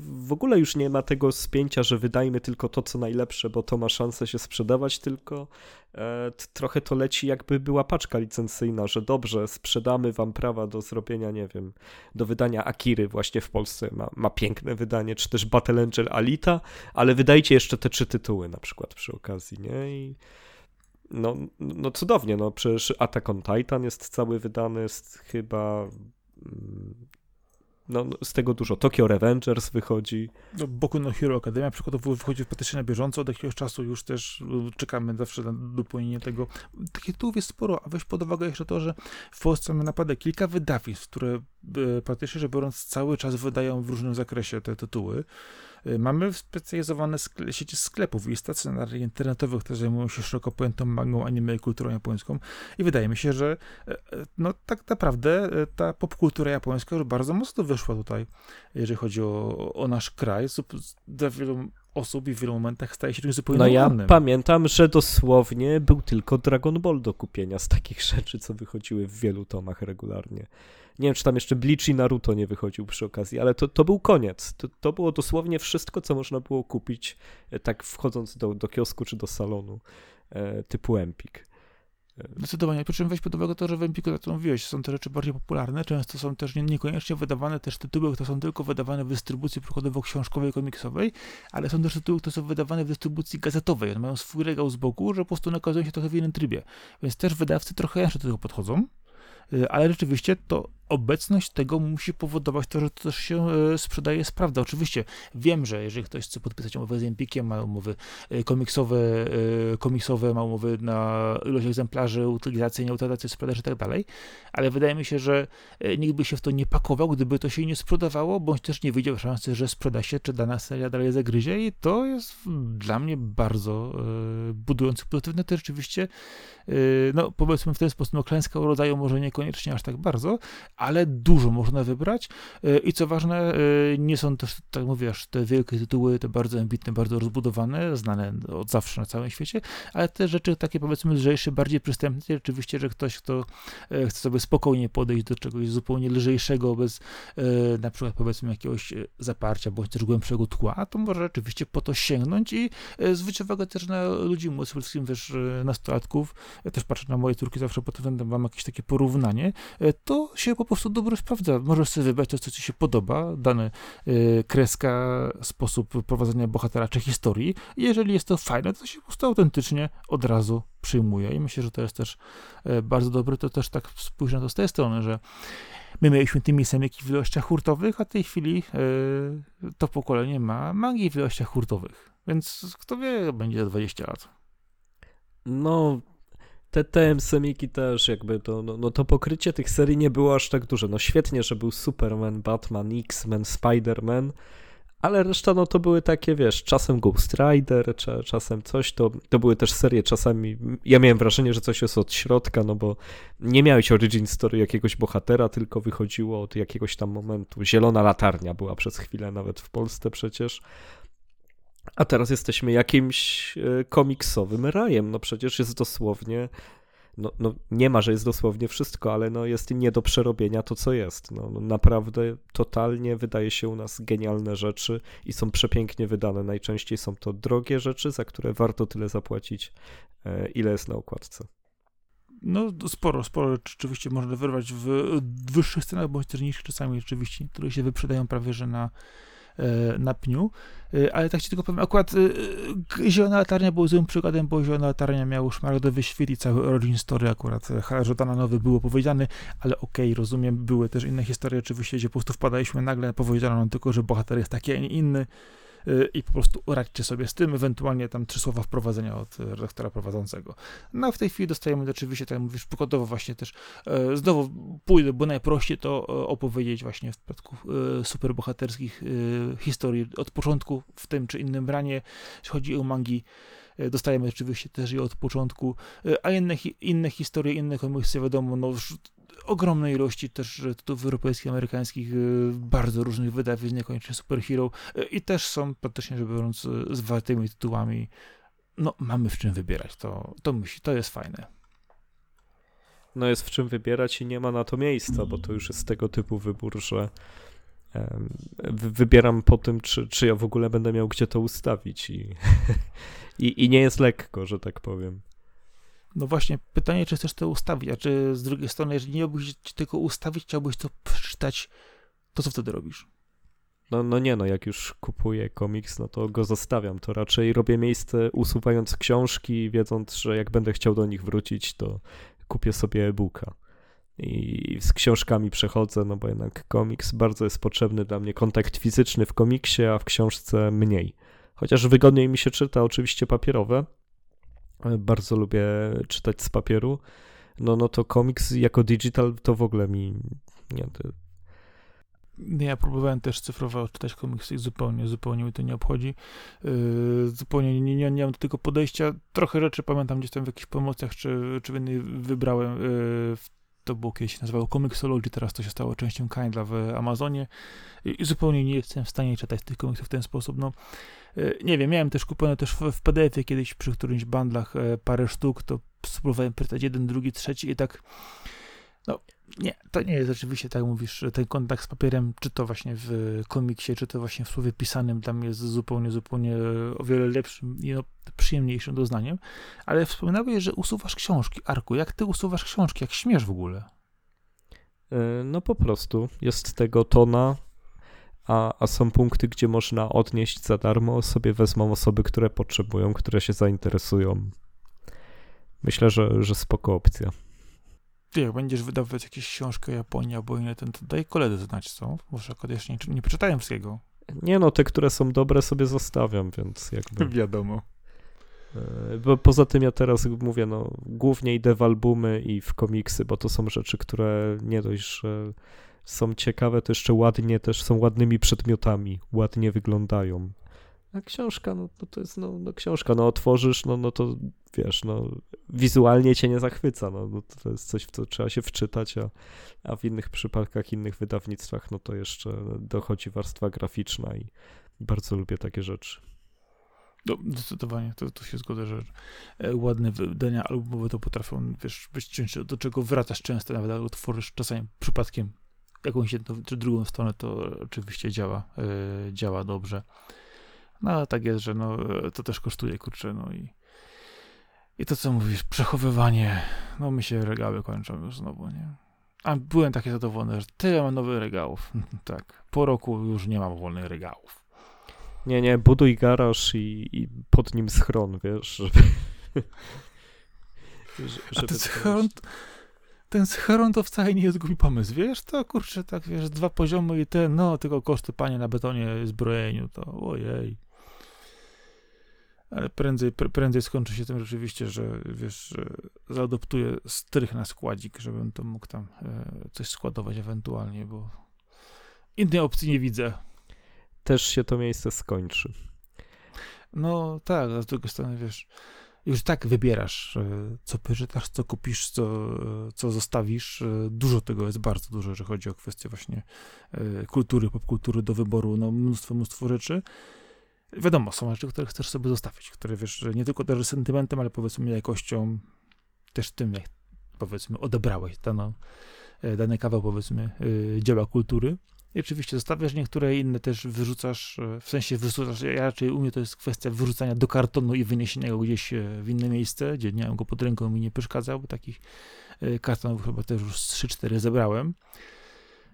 w ogóle już nie ma tego spięcia, że wydajmy tylko to, co najlepsze, bo to ma szansę się sprzedawać, tylko trochę to leci jakby była paczka licencyjna, że dobrze, sprzedamy wam prawa do zrobienia, nie wiem, do wydania Akiry właśnie w Polsce, ma, ma piękne wydanie, czy też Battle Angel Alita, ale wydajcie jeszcze te trzy tytuły na przykład przy okazji, nie? I no, no cudownie, no przecież Attack on Titan jest cały wydany, jest chyba mm, no, no, z tego dużo. Tokyo Revengers wychodzi. No, Boku no Hero Academia przykładowo wychodzi praktycznie na bieżąco. Od jakiegoś czasu już też y, czekamy zawsze na dopełnienie tego. Takich tytułów jest sporo, a weź pod uwagę jeszcze to, że w Polsce mamy naprawdę kilka wydawnictw, które y, praktycznie rzecz biorąc cały czas wydają w różnym zakresie te tytuły. Y, mamy specjalizowane skle sieci sklepów i stacjonarii internetowych, które zajmują się szeroko pojętą mangą, anime i kulturą japońską i wydaje mi się, że e, e, no tak naprawdę e, ta popkultura japońska już bardzo mocno wyszła tutaj, jeżeli chodzi o, o nasz kraj. Dla wielu osób i w wielu momentach staje się czymś zupełnie No ja pamiętam, że dosłownie był tylko Dragon Ball do kupienia z takich rzeczy, co wychodziły w wielu tomach regularnie. Nie wiem, czy tam jeszcze Bleach i Naruto nie wychodził przy okazji, ale to, to był koniec. To, to było dosłownie wszystko, co można było kupić, e, tak wchodząc do, do kiosku czy do salonu e, typu Empik. E, Zdecydowanie. Przy czym weź pod uwagę to, że w Empiku, jak to mówiłeś, są te rzeczy bardziej popularne, często są też nie, niekoniecznie wydawane też tytuły, które są tylko wydawane w dystrybucji przykładowo książkowej, komiksowej, ale są też tytuły, które są wydawane w dystrybucji gazetowej. One mają swój regał z boku, że po prostu nakazują się trochę w innym trybie. Więc też wydawcy trochę jeszcze do tego podchodzą, ale rzeczywiście to obecność tego musi powodować to, że to też się e, sprzedaje, jest prawda. Oczywiście wiem, że jeżeli ktoś chce podpisać umowę z Empikiem, ma umowy e, komiksowe, e, komiksowe, ma umowy na ilość egzemplarzy, utylizację, nieutylację, sprzedaż i tak dalej, ale wydaje mi się, że nikt by się w to nie pakował, gdyby to się nie sprzedawało, bądź też nie widział szansy, że sprzeda się, czy dana seria dalej zagryzie i to jest dla mnie bardzo budujące, pozytywne. To rzeczywiście, no powiedzmy w ten sposób, no klęska urodzaju może niekoniecznie aż tak bardzo, ale dużo można wybrać. E, i co ważne, e, nie są też, tak mówisz, te wielkie tytuły, te bardzo ambitne, bardzo rozbudowane, znane od zawsze na całym świecie, ale te rzeczy takie powiedzmy lżejsze, bardziej przystępne, rzeczywiście, że ktoś, kto e, chce sobie spokojnie podejść do czegoś zupełnie lżejszego, bez na przykład powiedzmy jakiegoś zaparcia, bądź też głębszego tła, to może rzeczywiście po to sięgnąć i zwrócić uwagę też na ludzi młodych, przede wszystkim wiesz, nastolatków, ja też patrzę na moje córki zawsze pod względem, mam jakieś takie porównanie, to się po prostu dobrze sprawdza. Możesz sobie wybrać to, co ci się podoba, dane y, kreska, sposób prowadzenia bohatera czy historii. I jeżeli jest to fajne, to się po prostu autentycznie od razu przyjmuje. I myślę, że to jest też y, bardzo dobre. To też tak spójrz na to z tej strony, że my mieliśmy tymi semiki w ilościach hurtowych, a w tej chwili y, to pokolenie ma magii w ilościach hurtowych. Więc kto wie, będzie za 20 lat. No, te TM semiki też jakby to, no, no, to pokrycie tych serii nie było aż tak duże. No świetnie, że był Superman, Batman, X-Men, Spider-Man, ale reszta no to były takie, wiesz, czasem Ghost Rider, czasem coś, to, to były też serie czasami, ja miałem wrażenie, że coś jest od środka, no bo nie miałeś origin story jakiegoś bohatera, tylko wychodziło od jakiegoś tam momentu. Zielona latarnia była przez chwilę nawet w Polsce przecież, a teraz jesteśmy jakimś e, komiksowym rajem. No przecież jest dosłownie. No, no nie ma, że jest dosłownie wszystko, ale no jest nie do przerobienia to, co jest. No, no naprawdę totalnie wydaje się u nas genialne rzeczy i są przepięknie wydane. Najczęściej są to drogie rzeczy, za które warto tyle zapłacić, e, ile jest na okładce. No sporo, sporo rzeczywiście można wyrwać w wyższych cenach, bądź też niższych czasami rzeczywiście, które się wyprzedają prawie, że na na pniu. E, ale tak ci tylko powiem, akurat e, Zielona Latarnia był złym przykładem, bo Zielona Latarnia miał szmaragdowy świt i cały origin story akurat Żordana Nowy było powiedziane, ale okej, okay, rozumiem, były też inne historie oczywiście, gdzie po prostu wpadaliśmy nagle, powiedziano nam tylko, że bohater jest taki, a nie inny, i po prostu radźcie sobie z tym, ewentualnie tam trzy słowa wprowadzenia od redaktora prowadzącego. No a w tej chwili dostajemy oczywiście, tak jak mówisz, przykładowo właśnie też, e, znowu pójdę, bo najprościej to e, opowiedzieć właśnie w przypadku e, superbohaterskich historii od początku w tym czy innym branie, jeśli chodzi o mangi, dostajemy oczywiście też je od początku, a inne, inne historie, inne komiksy, wiadomo, no ogromnej ilości też tytułów europejskich, amerykańskich, y, bardzo różnych wydawnictw, niekoniecznie superhero y, i też są praktycznie rzecz biorąc y, zwartymi tytułami. No, mamy w czym wybierać, to, to, myśli, to jest fajne. No jest w czym wybierać i nie ma na to miejsca, bo to już jest tego typu wybór, że wybieram po tym, czy, czy ja w ogóle będę miał gdzie to ustawić i, i, i nie jest lekko, że tak powiem. No właśnie, pytanie, czy chcesz to ustawić, a czy z drugiej strony, jeżeli nie miałbyś tylko ustawić, chciałbyś to przeczytać, to co wtedy robisz? No, no nie, no jak już kupuję komiks, no to go zostawiam. To raczej robię miejsce usuwając książki, wiedząc, że jak będę chciał do nich wrócić, to kupię sobie e-booka. I z książkami przechodzę, no bo jednak komiks bardzo jest potrzebny dla mnie. Kontakt fizyczny w komiksie, a w książce mniej. Chociaż wygodniej mi się czyta oczywiście papierowe, bardzo lubię czytać z papieru, no, no to komiks jako digital to w ogóle mi nie, to... Ja próbowałem też cyfrowo czytać komiksy i zupełnie, zupełnie mi to nie obchodzi. Yy, zupełnie nie, nie, nie mam do tego podejścia. Trochę rzeczy pamiętam gdzieś tam w jakichś promocjach, czy, czy w wybrałem. Yy, to było kiedyś nazywało Comixology, teraz to się stało częścią Kindla w Amazonie i, zupełnie nie jestem w stanie czytać tych komiksów w ten sposób. No, E, nie wiem, miałem też kupione też w, w PDF-ie kiedyś przy którymś bandlach e, parę sztuk, to spróbowałem pytać jeden, drugi, trzeci i tak no nie, to nie jest rzeczywiście, tak mówisz, ten kontakt z papierem, czy to właśnie w komiksie, czy to właśnie w słowie pisanym, tam jest zupełnie, zupełnie o wiele lepszym i no, przyjemniejszym doznaniem, ale wspominałeś, że usuwasz książki. Arku, jak ty usuwasz książki? Jak śmiesz w ogóle? E, no po prostu, jest tego tona, a, a są punkty, gdzie można odnieść za darmo, sobie wezmą osoby, które potrzebują, które się zainteresują. Myślę, że, że spoko opcja. Ty, jak będziesz wydawać jakieś książki o Japonii albo inne, to daj koledze znać, co? Może akurat nie, nie przeczytałem wszystkiego. Nie no, te, które są dobre sobie zostawiam, więc jakby... Wiadomo. E, bo poza tym ja teraz mówię, no, głównie idę w albumy i w komiksy, bo to są rzeczy, które nie dość, że są ciekawe, to jeszcze ładnie też są ładnymi przedmiotami, ładnie wyglądają. A książka, no, no to jest no, no, książka, no otworzysz, no, no to wiesz, no wizualnie cię nie zachwyca, no, no to jest coś, w co trzeba się wczytać, a, a w innych przypadkach, innych wydawnictwach, no to jeszcze dochodzi warstwa graficzna i bardzo lubię takie rzeczy. No, zdecydowanie, to, to się zgodzę, że e, ładne wydania albumowe to potrafią, wiesz, być czymś, do czego wracasz często, nawet otworzysz czasami przypadkiem jakąś jedną czy drugą stronę, to oczywiście działa, yy, działa dobrze. No ale tak jest, że no, to też kosztuje, kurczę, no i i to, co mówisz, przechowywanie, no mi się regały kończą już znowu, nie? A byłem taki zadowolony, że tyle mam nowych regałów. tak, po roku już nie mam wolnych regałów. Nie, nie, buduj garaż i, i pod nim schron, wiesz, żeby... A ten schron, ten schron to wcale nie jest głupi pomysł, wiesz, to kurczę, tak, wiesz, dwa poziomy i ten, no, tylko koszty panie na betonie, zbrojeniu, to ojej. Ale prędzej, prędzej skończy się tym rzeczywiście, że wiesz, że zaadoptuję strych na składzik, żebym to mógł tam e, coś składować ewentualnie, bo innej opcji nie widzę. Też się to miejsce skończy. No tak, a z drugiej strony wiesz, już tak wybierasz, e, co poczytasz, co kupisz, co, e, co zostawisz. Dużo tego jest, bardzo dużo, jeżeli chodzi o kwestie właśnie kultury, popkultury do wyboru, no mnóstwo, mnóstwo rzeczy. Wiadomo, są rzeczy, które chcesz sobie zostawić, które wiesz, nie tylko też sentymentem, ale powiedzmy jakością, też tym, jak powiedzmy odebrałeś dano, dany kawał powiedzmy dzieła kultury. I oczywiście zostawiasz niektóre inne też wyrzucasz, e, w sensie wyrzucasz, ja raczej u mnie to jest kwestia wyrzucania do kartonu i wyniesienia go gdzieś e, w inne miejsce, gdzie nie mam go pod ręką mi nie przeszkadzał, bo takich e, kartonów chyba też już 3-4 zebrałem.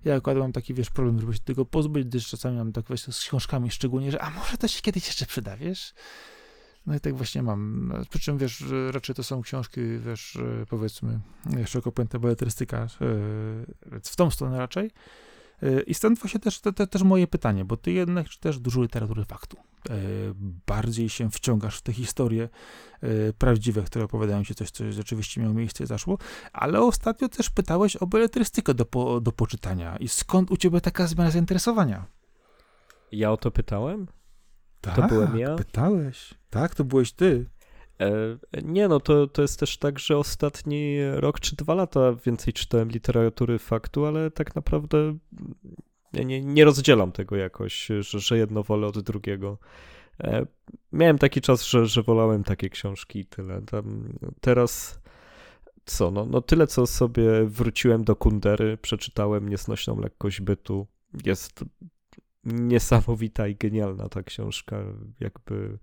Ja akurat mam taki, wiesz, problem, żeby się tego pozbyć, gdyż czasami mam tak właśnie z książkami szczególnie, że a może to się kiedyś jeszcze przyda, wiesz? No i tak właśnie mam. No, przy czym, wiesz, raczej to są książki, wiesz, powiedzmy, szeroko pojęta beletrystyka, w tą stronę raczej. Y, I stąd właśnie też, te, te, też moje pytanie, bo ty jednak czytasz dużo literatury faktu. Y, bardziej się wciągasz w te historie y, prawdziwe, które opowiadają ci coś, co rzeczywiście miało miejsce i zaszło, ale ostatnio też pytałeś o beletrystykę do, po, do poczytania. I skąd u ciebie taka zmiana zainteresowania? Ja o to pytałem? Tak, to byłem ja? pytałeś. Tak, to byłeś ty. E, nie, no to, to jest też tak, że ostatni rok czy dwa lata więcej czytałem literatury faktu, ale tak naprawdę nie, nie rozdzielam tego jakoś, że, że jedno wolę od drugiego. E, miałem taki czas, że, że wolałem takie książki i tyle. Tam teraz co, no, no tyle co sobie wróciłem do Kundery, przeczytałem Niesnośną lekkość bytu. Jest niesamowita i genialna ta książka, jakby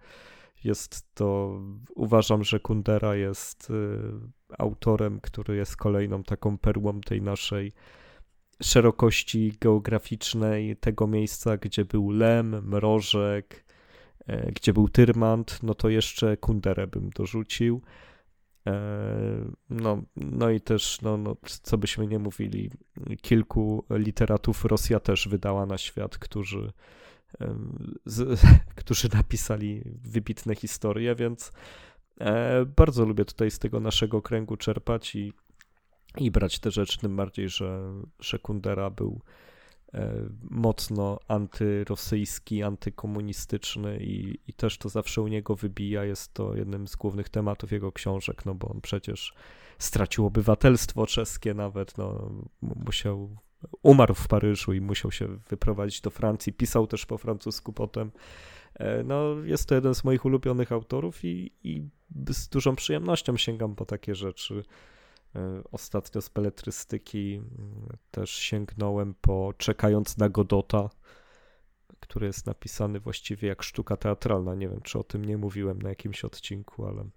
jest to, uważam, że Kundera jest y, autorem, który jest kolejną taką perłą tej naszej szerokości geograficznej, tego miejsca, gdzie był Lem, Mrożek, e, gdzie był Tyrmand, no to jeszcze Kunderę bym dorzucił. E, no, no i też, no, no, co byśmy nie mówili, kilku literatów Rosja też wydała na świat, którzy z, którzy napisali wybitne historie, więc e, bardzo lubię tutaj z tego naszego kręgu czerpać i, i brać te rzeczy, tym bardziej, że, że Kundera był e, mocno antyrosyjski, antykomunistyczny i, i też to zawsze u niego wybija. Jest to jednym z głównych tematów jego książek, no bo on przecież stracił obywatelstwo czeskie nawet, no musiał umarł w Paryżu i musiał się wyprowadzić do Francji. Pisał też po francusku potem. E, no, jest to jeden z moich ulubionych autorów i, i z dużą przyjemnością sięgam po takie rzeczy. E, ostatnio z beletrystyki mm, też sięgnąłem po Czekając na Godota, który jest napisany właściwie jak sztuka teatralna. Nie wiem, czy o tym nie mówiłem na jakimś odcinku, ale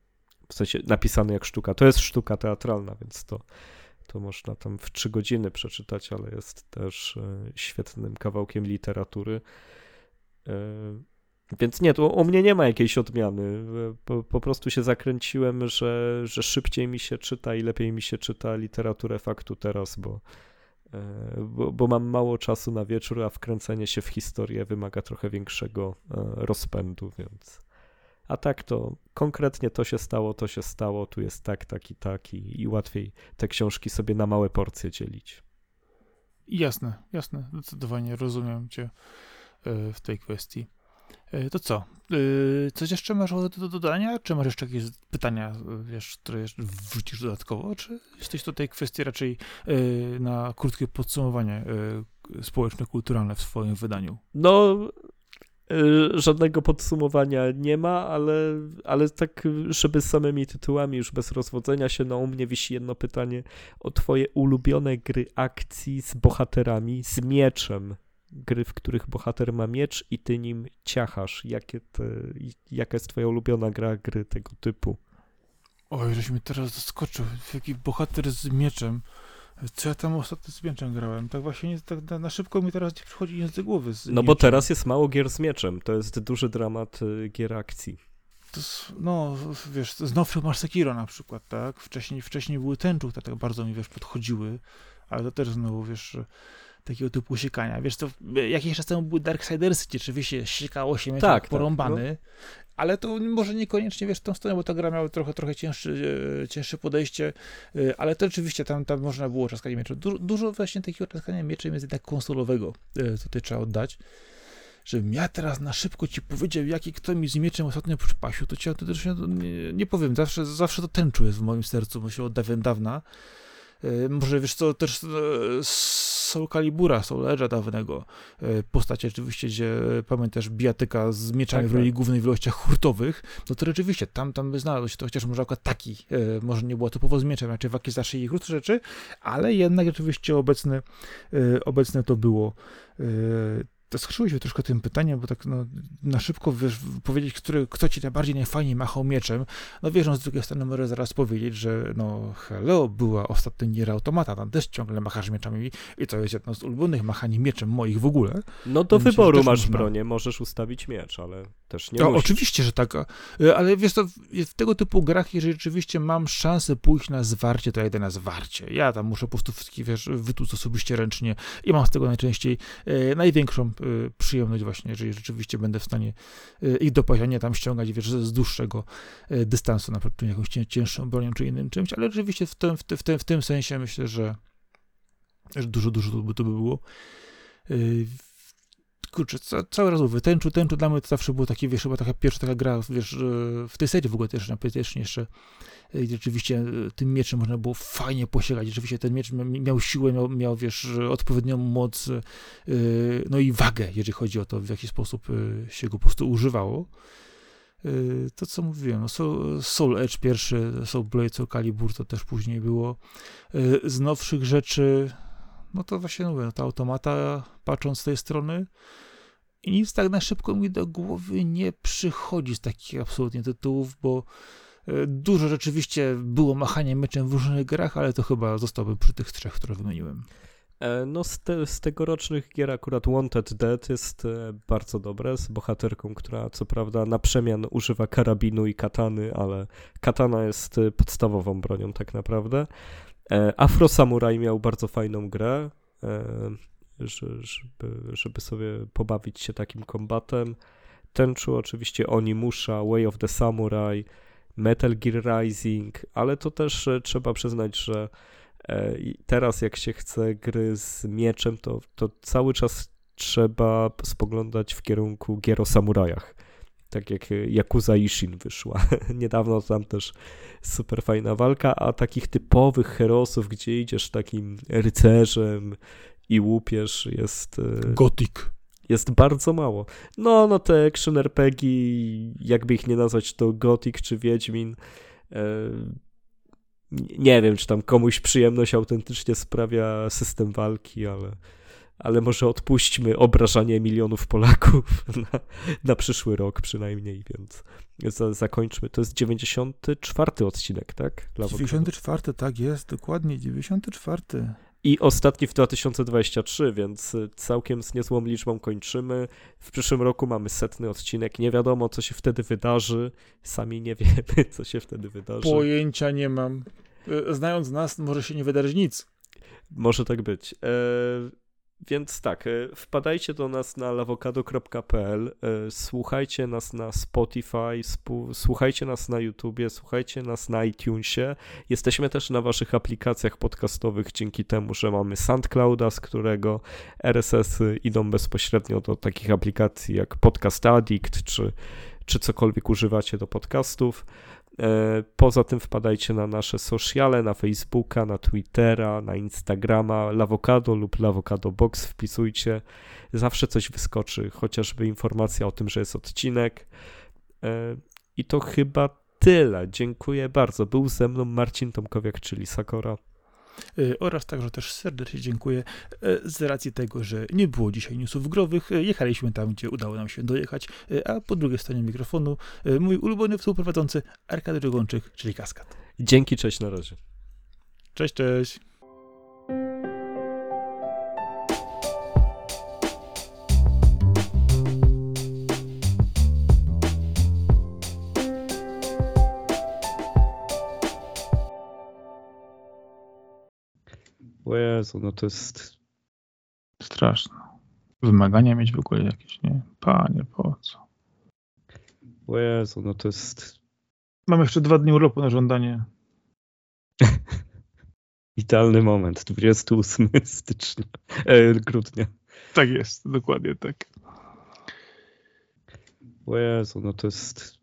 w sensie napisany jak sztuka. To jest sztuka teatralna, więc to to można tam w trzy godziny przeczytać, ale jest też e, świetnym kawałkiem literatury. E, więc nie, to u mnie nie ma jakiejś odmiany. E, po, po, prostu się zakręciłem, że, że szybciej mi się czyta i lepiej mi się czyta literaturę faktu teraz, bo, bo, bo mam mało czasu na wieczór, a wkręcenie się w historię wymaga trochę większego rozpędu, więc. A tak to konkretnie to się stało, to się stało, tu jest tak, tak i tak i, łatwiej te książki sobie na małe porcje dzielić. Jasne, jasne, zdecydowanie rozumiem cię e, w tej kwestii. E, to co? E, coś jeszcze masz do dodania? Czy masz jeszcze jakieś pytania, wiesz, które wrzucisz dodatkowo? Czy jesteś tutaj kwestii raczej na krótkie podsumowanie społeczno-kulturalne w swoim wydaniu? No, żadnego podsumowania nie ma, ale, ale tak, żeby z samymi tytułami, już bez rozwodzenia się, no u mnie wisi jedno pytanie o twoje ulubione gry akcji z bohaterami, z mieczem. Gry, w których bohater ma miecz i ty nim ciachasz. Jakie te, jaka jest twoja ulubiona gra gry tego typu? Oj, żeś mi teraz zaskoczył. Jaki bohater z mieczem. Co ja tam ostatnio z mieczem grałem? Tak właśnie nie, tak na, na szybko mi teraz nie przychodzi nic do głowy. z No bo mieczem. teraz jest mało gier z mieczem. To jest duży dramat y, gier akcji. To no, wiesz, z nowszych masz Sekiro na przykład, tak? Wcześniej, wcześniej były tęczu, które tak bardzo mi, wiesz, podchodziły, ale to też znowu, wiesz, takiego typu siekania. Wiesz, to e, jakiś czas temu były Darksidersy, gdzie rzeczywiście siekało się Tak, tak, tak, porąbany, ale to może niekoniecznie, wiesz, tą stronę, bo ta gra miała trochę, trochę cięższy, e, cięższe podejście, e, ale to rzeczywiście tam, tam można było czaskanie mieczem. Du dużo właśnie takiego czaskania mieczem jest jednak konsolowego, e, tutaj trzeba oddać żebym ja teraz na szybko ci powiedział, jaki kto mi z mieczem ostatnio przypasił, to cię to też nie, nie, powiem. Zawsze, zawsze to tęczu jest w moim sercu, bo się od dawna. Może wiesz co, też Soul Calibura, Soul Edge'a dawnego. E, postać oczywiście, gdzie e, pamiętasz bijatyka z mieczami Tak, w roli tak. głównej w ilościach hurtowych, no to rzeczywiście tam, tam by znalazł się to, chociaż może akurat taki, e, może nie było typowo z mieczem, raczej walki zawsze i krótsze rzeczy, ale jednak rzeczywiście obecne, obecne to było. To skrzyłeś się troszkę tym pytaniem, bo tak no, na szybko wiesz, powiedzieć, który, kto ci najbardziej najfajniej machał mieczem. No wiesz, no, z drugiej strony mogę zaraz powiedzieć, że no hello, była ostatnio Nier Automata, tam też ciągle machasz mieczami i to jest jedno z ulubionych machań mieczem moich w ogóle. No do Myślę, wyboru masz można. bronię, możesz ustawić miecz, ale też nie To musisz. oczywiście, że tak, e, ale wiesz to, w, tego typu grach, jeżeli rzeczywiście mam szansę pójść na zwarcie, to ja idę na zwarcie. Ja tam muszę po prostu wszystkich, wiesz, wytłuc osobiście ręcznie i mam z tego najczęściej e, największą przyjemność właśnie, jeżeli rzeczywiście będę w stanie e, ich dopaść, a nie tam ściągać, wiesz, z dłuższego e, dystansu, na przykład jakąś cię- cięższą bronią czy innym czymś, ale rzeczywiście w tym, w tym, w tym, w tym sensie myślę, że, że dużo, dużo to by, to by było. Kurczę, ca, cały raz mówię, tęczu, tęczu dla mnie to zawsze było takie, wiesz, chyba taka pierwsza taka gra, wiesz, e, w tej serii w ogóle też na PlayStation jeszcze, e, gdzie rzeczywiście e, tym mieczem można było fajnie posiekać, rzeczywiście ten miecz mia- miał siłę, miał, miał wiesz, odpowiednią moc, no i wagę, jeżeli chodzi o to, w jaki sposób się go po prostu używało. To, co mówiłem, no Soul, Edge pierwszy, Soul Blade, Soul Calibur, to też później było. Z nowszych rzeczy, no to właśnie mówię, no ta automata, patrząc z tej strony, i nic tak na szybko mi do głowy nie przychodzi z takich absolutnie tytułów, bo e, dużo rzeczywiście było machania meczem w różnych grach, ale to chyba zostałbym przy tych trzech, które wymieniłem. E, No z, te, z tegorocznych gier akurat Wanted Dead jest e, bardzo dobre, z bohaterką, która co prawda na przemian używa karabinu i katany, ale katana jest podstawową bronią tak naprawdę. E, Afro Samurai miał bardzo fajną grę, e, że- żeby, żeby sobie pobawić się takim kombatem. Tenchu oczywiście Onimusha, Way of the Samurai, Metal Gear Rising, ale to też e, trzeba przyznać, że teraz jak się chce gry z mieczem, to, to cały czas trzeba spoglądać w kierunku gier o samurajach. Tak jak Yakuza Ishin wyszła. Niedawno tam też super fajna walka, a takich typowych herosów, gdzie idziesz takim rycerzem i łupiesz, jest, e, Gothic. jest bardzo mało. No, no te action RPG, jakby ich nie nazwać, to Gothic czy Wiedźmin. E, nie wiem, czy tam komuś przyjemność autentycznie sprawia system walki, ale, ale może odpuśćmy obrażanie milionów Polaków na, na przyszły rok przynajmniej, więc za, zakończmy. To jest 94 odcinek, tak? Dla Wokala. 94, tak jest, dokładnie, 94. I ostatni w 2023, więc całkiem z niezłą liczbą kończymy. W przyszłym roku mamy setny odcinek. Nie wiadomo, co się wtedy wydarzy. Sami nie wiemy, co się wtedy wydarzy. Pojęcia nie mam. E, Znając nas, może się nie wydarzyć nic. Może tak być. E, więc tak, e, wpadajcie do nas na lawokado.pl, e, słuchajcie nas na Spotify, słuchajcie nas na YouTubie, słuchajcie nas na iTunesie. Jesteśmy też na waszych aplikacjach podcastowych dzięki temu, że mamy SoundClouda, z którego RSS-y idą bezpośrednio do takich aplikacji jak Podcast Addict, czy, czy cokolwiek używacie do podcastów. E, Poza tym wpadajcie na nasze sociale, na Facebooka, na Twittera, na Instagrama, Lawokado lub Lawokado Box wpisujcie. Zawsze coś wyskoczy, chociażby informacja o tym, że jest odcinek. E, I to chyba tyle. Dziękuję bardzo. Był ze mną Marcin Tomkowiak, czyli Sakora. E, oraz także też serdecznie dziękuję e, z racji tego, że nie było dzisiaj newsów growych. e, Jechaliśmy tam, gdzie udało nam się dojechać, a po drugiej stronie mikrofonu mój ulubiony współprowadzący Arkady Drogączyk, czyli Kaskad. Dzięki, cześć, na razie. Cześć, cześć. O Jezu, no to jest... Straszne. Wymagania mieć w ogóle jakieś, nie? Panie, po co? O Jezu, no to jest Mam jeszcze dwa dni urlopu na żądanie. idealny moment. 28 stycznia, e, grudnia. Tak jest, dokładnie tak. O Jezu, no to jest...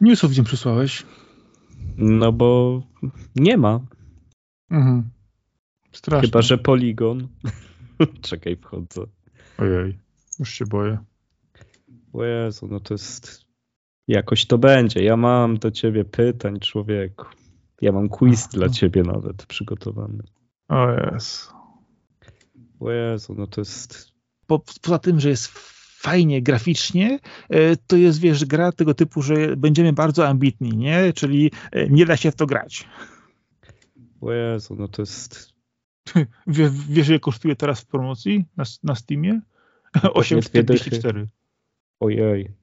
Newsów gdzie przysłałeś? No bo nie ma. Mhm. Straszne. Chyba, że Poligon. Czekaj, wchodzę. Ojej, już się boję. O Jezu, no to jest... Jakoś to będzie. Ja mam do ciebie pytań, człowieku. Ja mam quiz dla ciebie nawet przygotowany. O Jezu. O Jezu, no to jest... Po, poza tym, że jest fajnie graficznie, e, to jest, wiesz, gra tego typu, że będziemy bardzo ambitni, nie? Czyli e, nie da się w to grać. O Jezu, no to jest... Wie, wiesz, ile kosztuje teraz w promocji na, na Steamie? dwie dychy. 844. Ojej.